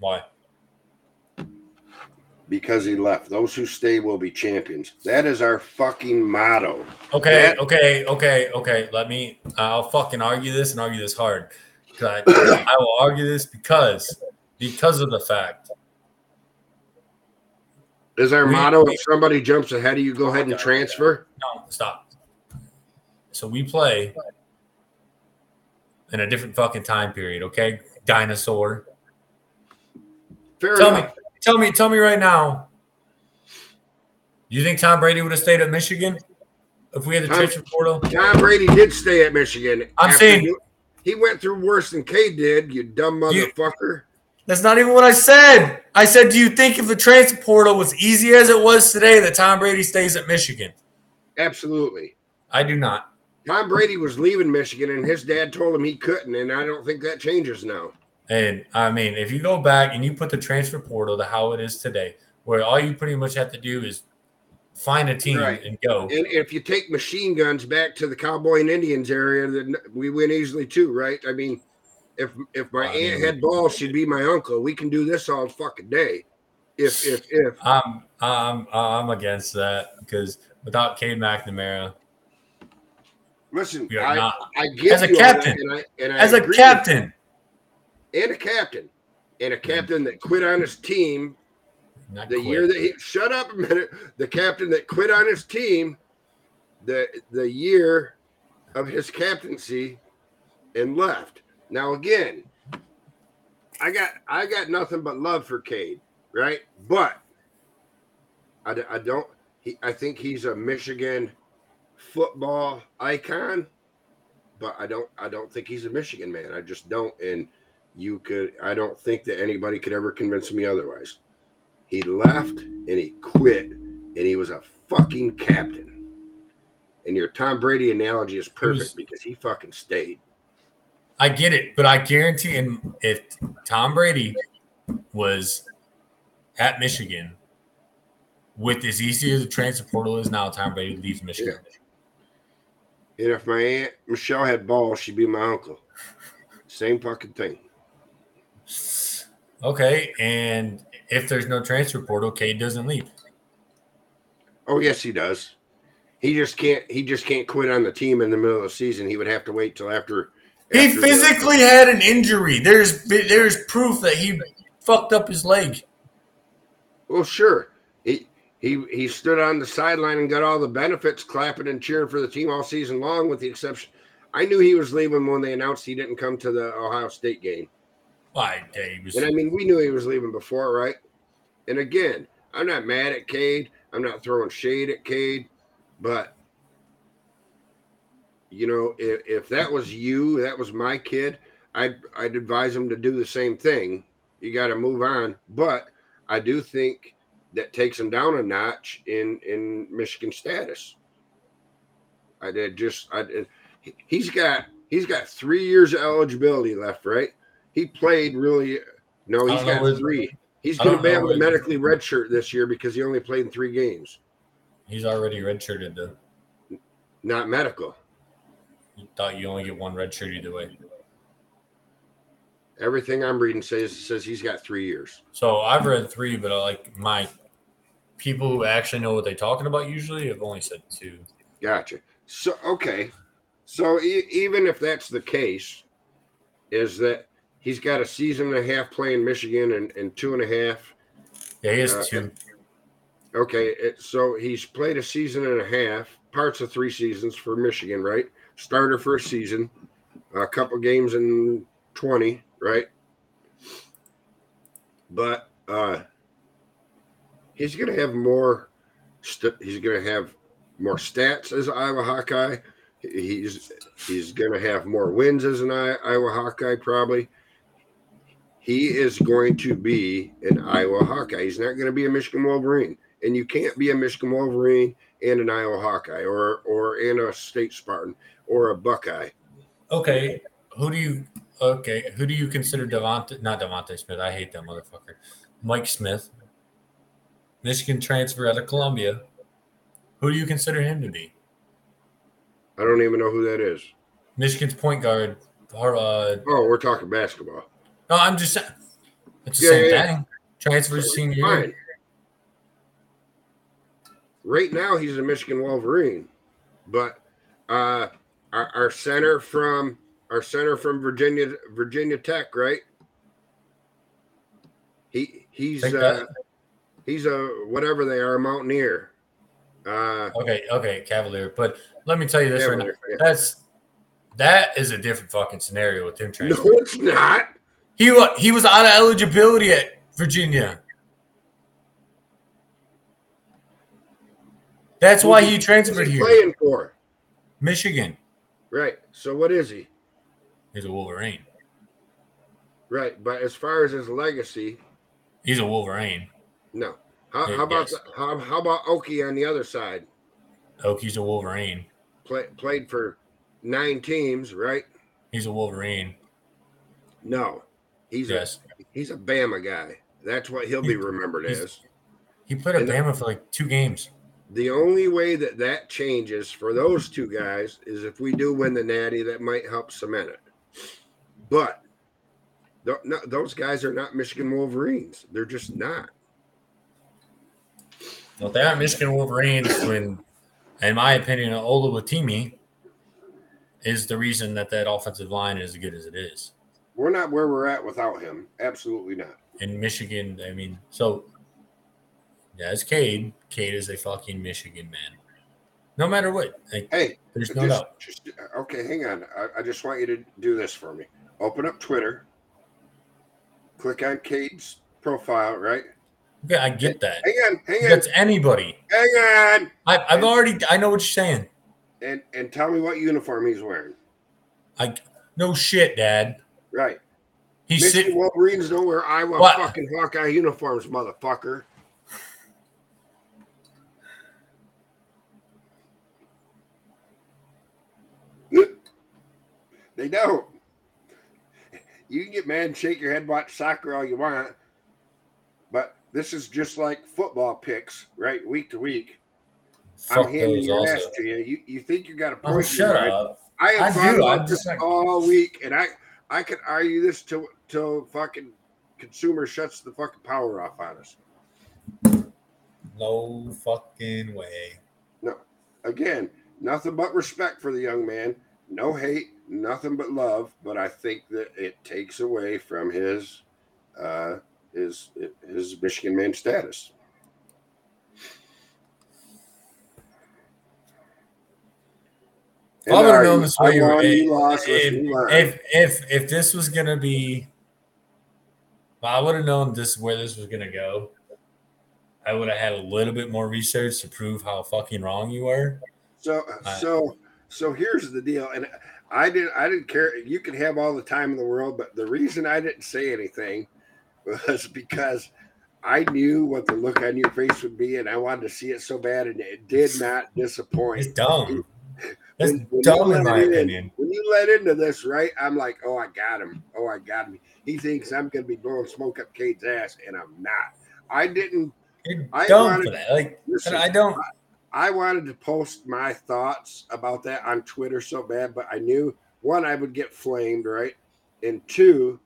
why? because he left. Those who stay will be champions. That is our fucking motto. Okay, That- okay, okay, okay. Let me. I'll fucking argue this and argue this hard. I, I will argue this because because of the fact. Is our We- motto we- if somebody jumps ahead of you, go oh, ahead and transfer? No, stop. So we play in a different fucking time period. Okay, dinosaur. Fair Tell me, tell me, tell me right now. Do you think Tom Brady would have stayed at Michigan if we had the Tom- transfer portal? Tom Brady did stay at Michigan. I'm saying- you- he went through worse than Cade did, you dumb You- motherfucker. That's not even what I said. I said, do you think if the transfer portal was easy as it was today, that Tom Brady stays at Michigan? Absolutely. I do not. Tom Brady was leaving Michigan, and his dad told him he couldn't, and I don't think that changes now. And I mean, if you go back and you put the transfer portal to how it is today, where all you pretty much have to do is find a team Right. and go. And if you take machine guns back to the Cowboy and Indians area, then we win easily too, right? I mean, if if my I mean- aunt had balls, she'd be my uncle. We can do this all fucking day. If if if I'm I'm I'm against that because without Cade McNamara listen, We are I, not. I get As a captain. and I and I as a captain, and a captain, and a captain that quit on his team not the quit. year that he shut up a minute the captain that quit on his team the the year of his captaincy and left now again i got i got nothing but love for cade right but I, I don't he, i think he's a michigan football icon but i don't i don't think he's a michigan man i just don't and you could i don't think that anybody could ever convince me otherwise he left and he quit, and he was a fucking captain. And your Tom Brady analogy is perfect was- because he fucking stayed. I get it, but I guarantee, and if Tom Brady was at Michigan with as easy as the transfer portal is now, Tom Brady leaves Michigan. And if my aunt Michelle had balls, she'd be my uncle. Same fucking thing. Okay, and if there's no transfer portal, Cade doesn't leave. Oh yes, he does. He just can't. He just can't quit on the team in the middle of the season. He would have to wait till after. He the- physically had an injury. There's there's proof that he fucked up his leg. well, sure. He he he stood on the sideline and got all the benefits, clapping and cheering for the team all season long, with the exception. I knew he was leaving when they announced he didn't come to the Ohio State game. Why? was. And I mean, we knew he was leaving before, right? And again, I'm not mad at Cade. I'm not throwing shade at Cade, but you know, if, if that was you, that was my kid, I'd I'd advise him to do the same thing. You got to move on, but I do think that takes him down a notch in in Michigan status. I did just I did. he- He's got he's got three years of eligibility left, right? He played really. No, he's got three. He's going to be able to medically redshirt this year because he only played in three games. He's already redshirted though. Not medical. You thought you only get one red shirt either way. Everything I'm reading says says he's got three years. So I've read three, but I like my people who actually know what they're talking about usually have only said two. Gotcha. So okay, so e- even if that's the case, is that he's got a season and a half playing Michigan and, and two and a half. Yeah, he has Uh, two. Okay, it, so he's played a season and a half, parts of three seasons for Michigan, right? Starter for a season, a couple games in twenty, right? But uh he's going to have more. St- he's going to have more stats as Iowa Hawkeye. He's he's going to have more wins as an Iowa Hawkeye, probably. He is going to be an Iowa Hawkeye. He's not going to be a Michigan Wolverine, and you can't be a Michigan Wolverine and an Iowa Hawkeye, or or and a State Spartan, or a Buckeye. Okay, who do you? Okay, who do you consider Devonte? Not Devonte Smith. I hate that motherfucker. Mike Smith, Michigan transfer out of Columbia. Who do you consider him to be? I don't even know who that is. Michigan's point guard. Or, uh, Oh, we're talking basketball. no, I'm just saying. It's the Yeah, same yeah, thing. Transfer senior year. Fine. Right now, he's a Michigan Wolverine, but uh, our, our center from our center from Virginia Virginia Tech, right? He he's uh, he's a whatever they are, a mountaineer. Uh, Okay, okay, Cavalier. But let me tell you this right now. Yeah. That's that is a different fucking scenario with him no, transfer. it's not. He he was out of eligibility at Virginia. That's why he transferred he here. playing for? Michigan. Right. So what is he? He's a Wolverine. Right. But as far as his legacy, He's a Wolverine. no. How, how about the, how, how about Oki on the other side? Oki's a Wolverine. Play, played for nine teams, right? He's a Wolverine. No, he's Yes. a he's a Bama guy. That's what he'll be remembered as. He played at And- Bama for like two games. The only way that that changes for those two guys is if we do win the Natty, that might help cement it. But th- no, those guys are not Michigan Wolverines. They're just not. Well, they aren't Michigan Wolverines when, in my opinion, Oluwatimi is the reason that that offensive line is as good as it is. We're not where we're at without him. Absolutely not. In Michigan, I mean, so yeah, it's Cade. Cade is a fucking Michigan man. No matter what, like, Hey, there's no just, doubt. just uh, okay. Hang on. I, I just want you to do this for me. Open up Twitter. Click on Cade's profile. Right. Yeah, I get that. Hang on. Hang on. That's anybody. Hang on. I, I've already. I know what you're saying. And and tell me what uniform he's wearing. I no shit, Dad. Right. He's Michigan sitting. Wolverines don't wear Iowa What? fucking Hawkeye uniforms, motherfucker. They don't. you can get mad and shake your head, watch soccer all you want, but this is just like football picks, right? Week to week. Fuck I'm handing your also. ass to you. You you think you got a Oh, point? shut right? up. I have I thought do, about I'm this just like- all week, and I I could argue this till till fucking consumer shuts the fucking power off on us. No fucking way. No. Again, nothing but respect for the young man. No hate, nothing but love. But I think that it takes away from his uh, his his Michigan man status. If I would have known this way, won, if, lost, let's move on. if if if this was gonna be, well, I would have known this where this was gonna go. I would have had a little bit more research to prove how fucking wrong you were. So I- so so here's the deal, and I didn't I didn't care. You could have all the time in the world, but the reason I didn't say anything was because I knew what the look on your face would be, and I wanted to see it so bad, and it did not disappoint. It's dumb. That's When- when dumb in my in- opinion. When you let into this, right? I'm like, oh, I got him. Oh, I got him. He thinks I'm gonna be blowing smoke up Kate's ass, and I'm not. I didn't. You're I dumb wanted- for that. Like, Listen, I don't. I wanted to post my thoughts about that on Twitter so bad, but I knew one, I would get flamed, right? And two,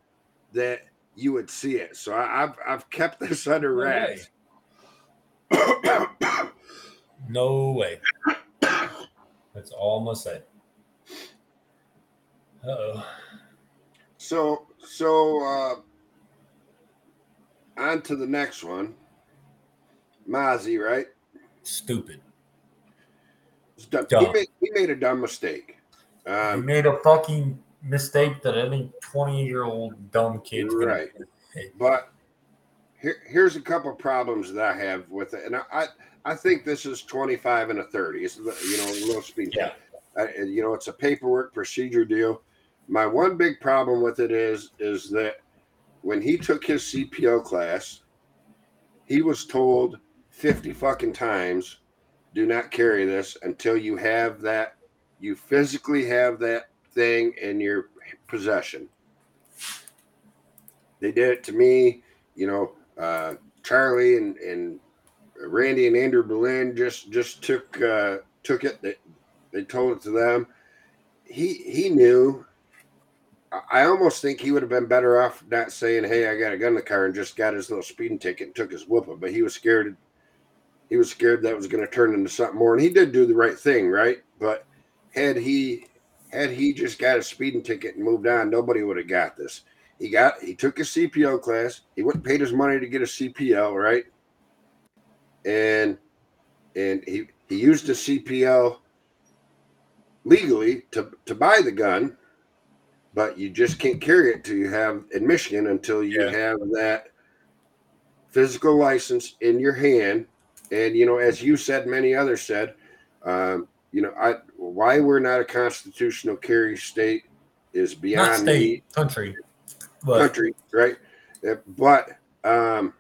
that you would see it. So I, I've I've kept this under wraps. No way. That's all I'm gonna say. Uh-oh. so so uh on to the next one. Mazi, right? Stupid. Dumb. He, made, made a dumb mistake. Um, made a fucking mistake that any 20 year old dumb kid's gonna Right. But here, here's a couple problems that I have with it, and I, I, I think this is 25 and a 30. It's you know a little speed. Yeah. And, you know, it's a paperwork procedure deal. My one big problem with it is is that when he took his CPL class, he was told 50 fucking times, "Do not carry this until you have that, you physically have that thing in your possession." They did it to me, you know. Uh, Charlie and and Randy and Andrew Berlin just just took uh, took it. They, they told it to them. He he knew. I- almost think he would have been better off not saying, "Hey, I got a gun in the car," and just got his little speeding ticket and took his whooping. But he was scared. He was scared that was going to turn into something more, and he did do the right thing, right? But had he had he just got a speeding ticket and moved on, nobody would have got this. He got he took his CPL class. He went and paid his money to get a CPL, right? And and he he used a CPL legally to to buy the gun, but you just can't carry it till you have in Michigan until you Yeah. have that physical license in your hand. And you know, as you said, many others said, um, you know, I why we're not a constitutional carry state is Not beyond me country. But country, right? Uh, But um,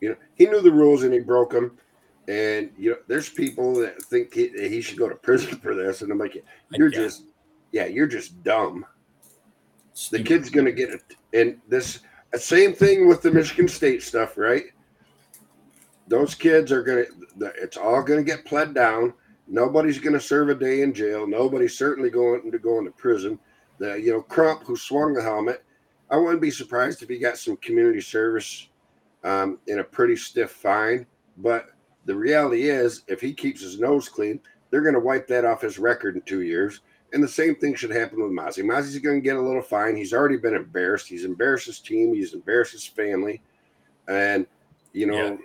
you know, he knew the rules and he broke them. And you know, there's people that think he, he should go to prison for this, and I'm like, you're just, yeah, you're just dumb. The kid's gonna get it, and this uh, same thing with the Michigan State stuff, right? Those kids are gonna, it's all gonna get pled down. Nobody's gonna serve a day in jail. Nobody's certainly going to go into prison. The you know Crump who swung the helmet, I wouldn't be surprised if he got some community service um, in a pretty stiff fine. But the reality is, if he keeps his nose clean, they're going to wipe that off his record in two years. And the same thing should happen with Mazi. Mazi's going to get a little fine. He's already been embarrassed. He's embarrassed his team. He's embarrassed his family. And, you know, Yeah.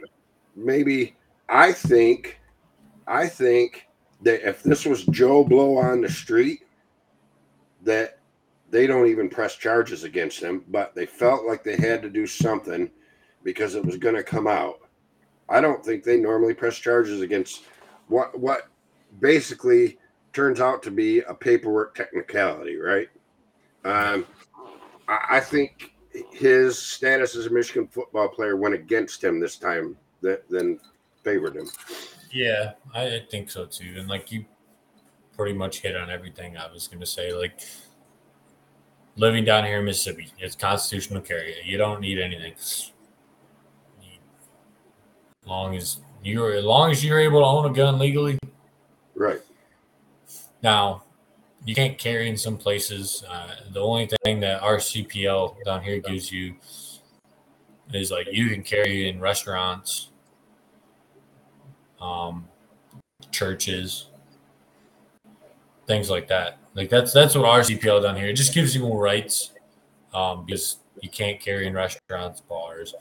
Maybe I think, I think that if this was Joe Blow on the street, that they don't even press charges against him, but they felt like they had to do something because it was going to come out. I don't think they normally press charges against what what basically turns out to be a paperwork technicality, right? Um, I, I think his status as a Michigan football player went against him this time that than favored him. Yeah, I think so too. And like you pretty much hit on everything I was gonna say. Like living down here in Mississippi, it's constitutional carry. You don't need anything. As long as you're as long as you're able to own a gun legally. Right. Now, you can't carry in some places. Uh, the only thing that our CPL down here gives you is like you can carry in restaurants, um, churches, things like that. Like that's that's what our CPL down here. It just gives you more rights um, because you can't carry in restaurants, bars,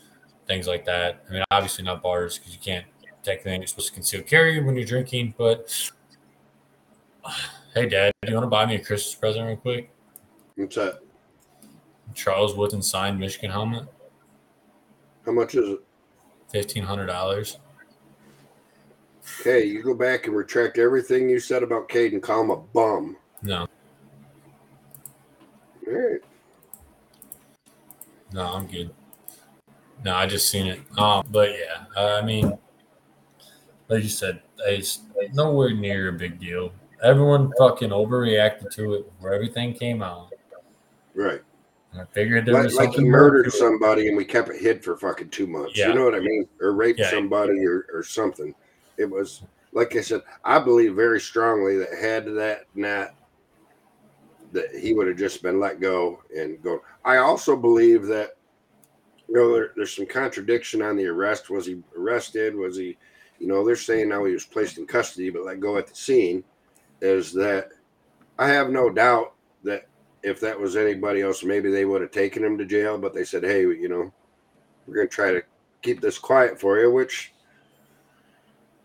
things like that. I mean, obviously not bars because you can't technically you're supposed to conceal carry when you're drinking. But hey, Dad, do you want to buy me a Christmas present real quick? What's that? Charles Woodson signed Michigan helmet, How much is it? fifteen hundred dollars. Okay, you go back and retract everything you said about Caden. Call him a bum. No, All right. no, I'm good. No, I just seen it. Um, but yeah, I mean, like you said, it's nowhere near a big deal. Everyone fucking overreacted to it where everything came out. Right. And I figured there Like, was like he murdered somebody and we kept it hid for fucking two months. Yeah. You know what I mean? Or raped Yeah. somebody or, or something. It was like I said, I believe very strongly that had that not that he would have just been let go and go. I also believe that you know there, there's some contradiction on the arrest. Was he arrested? Was he, you know, they're saying now he was placed in custody but let go at the scene. Is that I have no doubt that if that was anybody else, maybe they would have taken him to jail, but they said, Hey, you know, we're gonna try to keep this quiet for you, which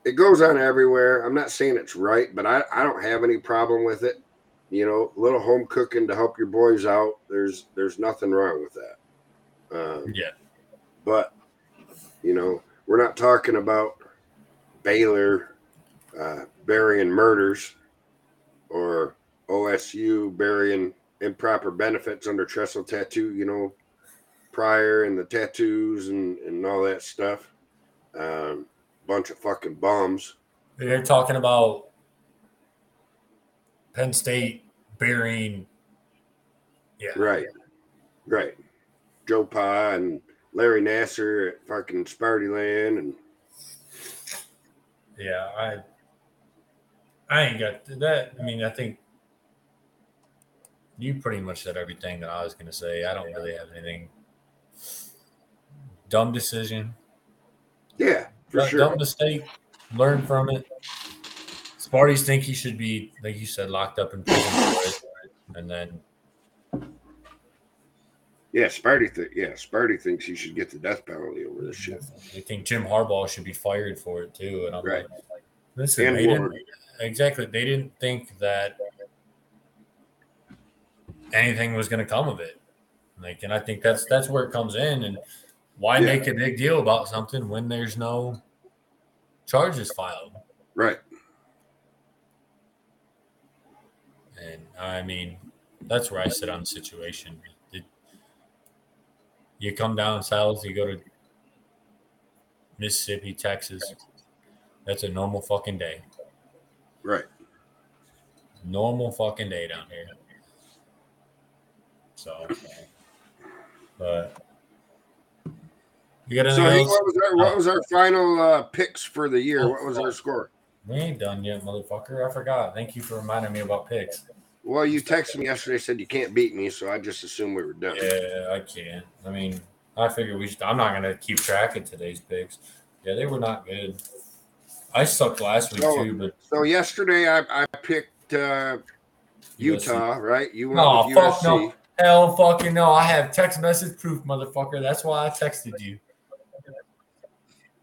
it goes on everywhere. I'm not saying it's right, but I, I don't have any problem with it. You know, a little home cooking to help your boys out. There's there's nothing wrong with that. Um, Yeah. but you know, we're not talking about Baylor uh, burying murders or OSU burying improper benefits under Tressel tattoo, you know, Pryor and the tattoos and, and all that stuff. Um, bunch of fucking bums. They're talking about Penn State burying. Yeah. Right. Right. Joe Pa and Larry Nassar at fucking Sparty Land and Yeah. I. I ain't got that. I mean, I think you pretty much said everything that I was going to say. I don't really have anything. Dumb decision. yeah, for Dumb- sure. Dumb mistake. Learn from it. Sparties think he should be, like you said, locked up in prison for it. And then, Yeah, Sparty th- yeah, Sparty thinks he should get the death penalty over this shit. they think Jim Harbaugh should be fired for it too. And I'm Right. like, listen, And they didn't, exactly. They didn't think that anything was going to come of it. Like, and I think that's that's where it comes in. And why Yeah. make a big deal about something when there's no charges filed? Right. And I mean, that's where I sit on the situation. It, you come down south, you go to Mississippi, Texas. That's a normal fucking day. Right. Normal fucking day down here. So, but you got So anything hey, else? what was our what was our final uh, picks for the year? What was our score? We ain't done yet, motherfucker. I forgot. Thank you for reminding me about picks. Well, you texted me yesterday, said you can't beat me, so I just assumed we were done. Yeah, I can't. I mean, I figure we should. I'm not gonna keep track of today's picks. Yeah, they were not good. I sucked last week So- too, but So yesterday I, I picked uh, Utah, right? You went No, with fuck USC. no. hell fucking no. I have text message proof, motherfucker. That's why I texted you.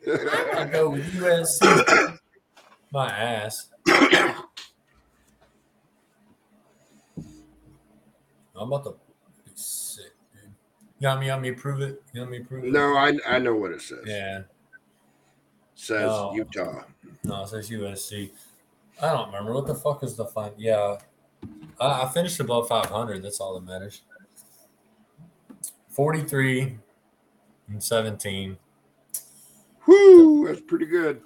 I go with USC. My ass. I'm about to be sick, dude. You want me? You want me to prove it? You want me prove it? no, I I know what it says. Yeah. says No. Utah. No, it says USC. I don't remember what the fuck is the fun. Yeah, I, I finished above 500. That's all that matters. 43 and 17, Whoo, that's pretty good.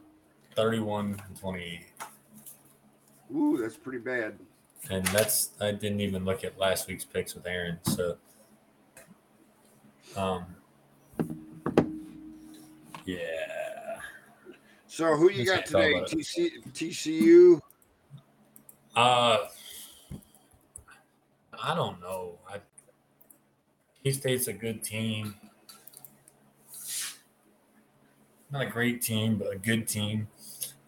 31 and 28. Ooh, that's pretty bad. and that's I didn't even look at last week's picks with Aaron. So, um, yeah. So who you got today? TC, TCU. Uh, I don't know. I K State's a good team. Not a great team, but a good team.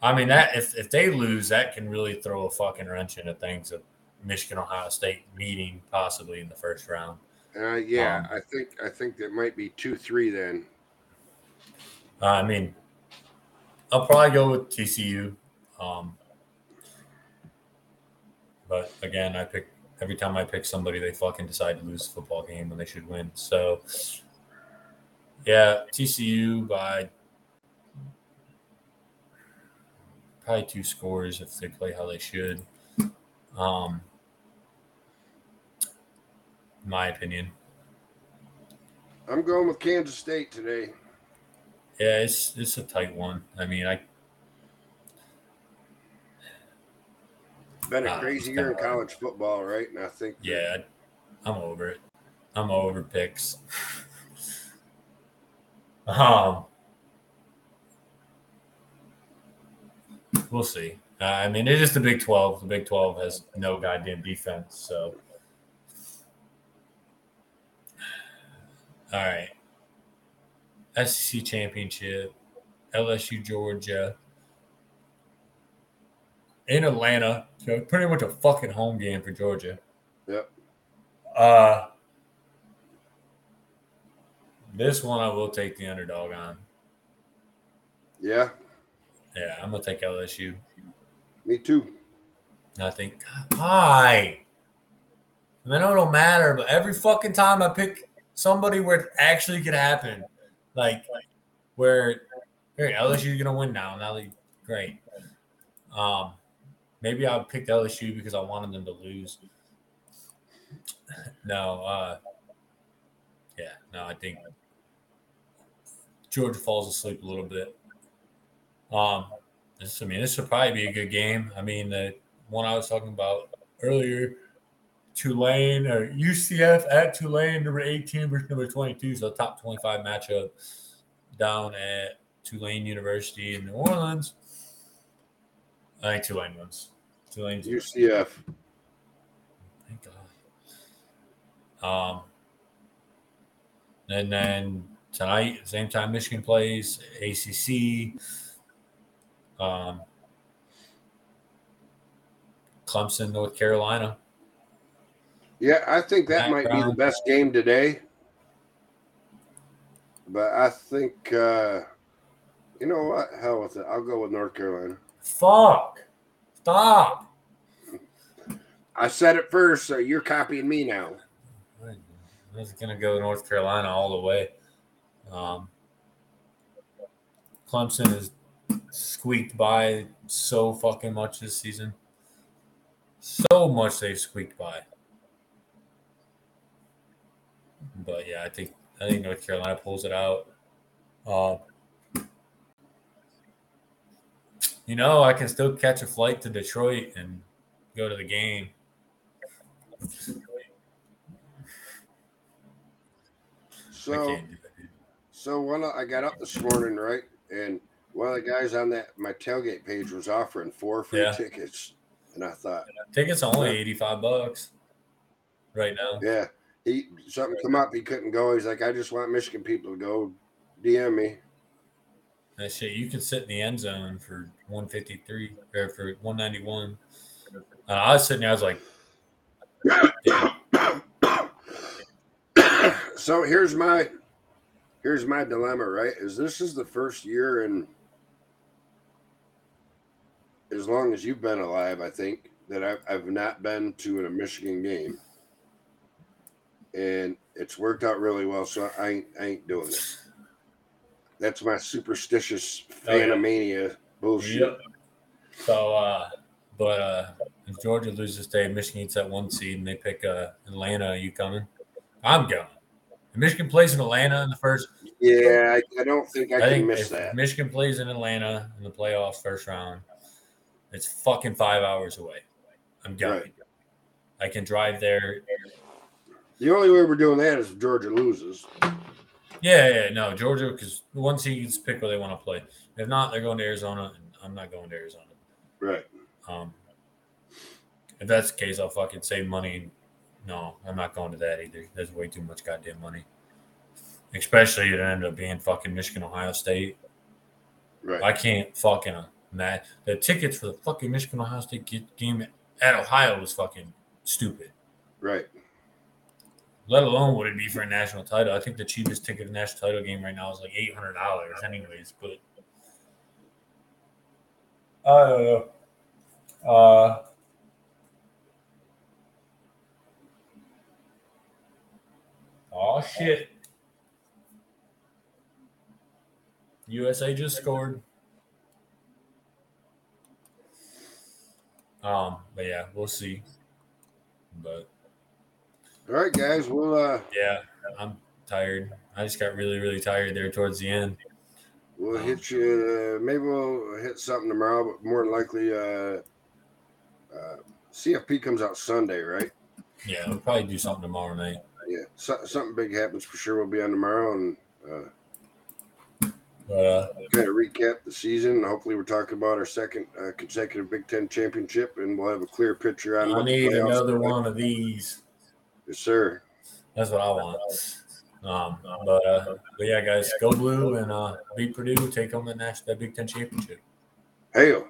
I mean that if if they lose, that can really throw a fucking wrench into things of Michigan Ohio State meeting possibly in the first round. Uh, yeah, Um, I think I think that might be two three then. Uh, I mean, I'll probably go with TCU. Um, but again, I pick every time I pick somebody, they fucking decide to lose a football game when they should win. So, yeah, TCU by probably two scores if they play how they should. Um, my opinion. I'm going with Kansas State today. Yeah, it's it's a tight one. I mean, I Been a Ah, crazy year in hard. college football, right? And I think Yeah, I'm over it. I'm over picks. um, we'll see. Uh, I mean, it is the Big Twelve. The Big Twelve has no goddamn defense. So, all right. SEC championship, LSU Georgia in Atlanta. So pretty much a fucking home game for Georgia. Yep. Uh, this one I will take the underdog on. yeah, Yeah, I'm gonna take LSU. me too. I think why? I mean, it don't matter, but every fucking time I pick somebody where it actually could happen, like where here LSU's gonna win now. Now be great. Um, maybe I picked LSU because I wanted them to lose. No, uh, yeah, no, I think Georgia falls asleep a little bit. Um, this, I mean, this would probably be a good game. I mean, the one I was talking about earlier, Tulane or UCF at Tulane, number 18 versus number 22, so top 25 matchup down at Tulane University in New Orleans. I think Tulane wins. Tulane's UCF. Thank God. Um, and then tonight, same time Michigan plays ACC. Um, Clemson, North Carolina. Yeah, I think that might be the best game today. But I think uh you know what? Hell with it. I'll go with North Carolina. Fuck. Stop. I said it first, so you're copying me now. I was gonna go North Carolina all the way. Um, Clemson has squeaked by so fucking much this season. So much they've squeaked by. But yeah, I think I think North Carolina pulls it out. Uh, you know, I can still catch a flight to Detroit and go to the game. So can't do that. so of, I got up this morning, right? And one of the guys on that my tailgate page was offering four free Yeah. tickets. And I thought, Tickets are only eighty five bucks right now. yeah, he something come up, he couldn't go. He's like, I just want Michigan people to go DM me. That shit, you can sit in the end zone for one fifty three or for one ninety one. Uh, I was sitting there, I was like, so here's my here's my dilemma, right? Is this is the first year in as long as you've been alive, I think, that I've, I've not been to a Michigan game. And it's worked out really well, so I ain't, I ain't doing it. That's my superstitious Oh, yeah. fanomania bullshit. Yep. So, uh, but uh, if Georgia loses today, Michigan gets that one seed, and they pick uh, Atlanta. Are you coming? I'm going. If Michigan plays in Atlanta in the first. Yeah, I, I don't think I, I, can miss that. Michigan plays in Atlanta in the playoffs first round, it's fucking five hours away. I'm going. Right. I can drive there. The only way we're doing that is if Georgia loses. Yeah, yeah, no, Georgia, because once he gets pick where they want to play. If not, they're going to Arizona, and I'm not going to Arizona. Right. Um, if that's the case, I'll fucking save money. No, I'm not going to that either. That's way too much goddamn money. Especially it ended up being fucking Michigan, Ohio State. Right. I can't fucking mad. The tickets for the fucking Michigan Ohio State game at Ohio was fucking stupid. right. Let alone would it be for a national title? I think the cheapest ticket to a national title game right now is like eight hundred dollars, anyways. But I don't know. Uh, oh shit! USA just scored. Um, but yeah, we'll see. But All right, guys. We'll uh yeah, I'm tired. I just got really, really tired there towards the end. we'll hit you. Uh, maybe we'll hit something tomorrow, but more than likely, uh, uh, CFP comes out Sunday, right? Yeah, we'll probably do something tomorrow night. Yeah. So, something big happens for sure. We'll be on tomorrow and uh, uh, kind of recap the season. Hopefully, we're talking about our second uh, consecutive Big Ten championship, and we'll have a clear picture on. I the need another look like. one of these. Yes, sir. That's what I want. Um, but uh, but yeah, guys, go blue and uh, beat Purdue, take home that national Big Ten championship. Hail.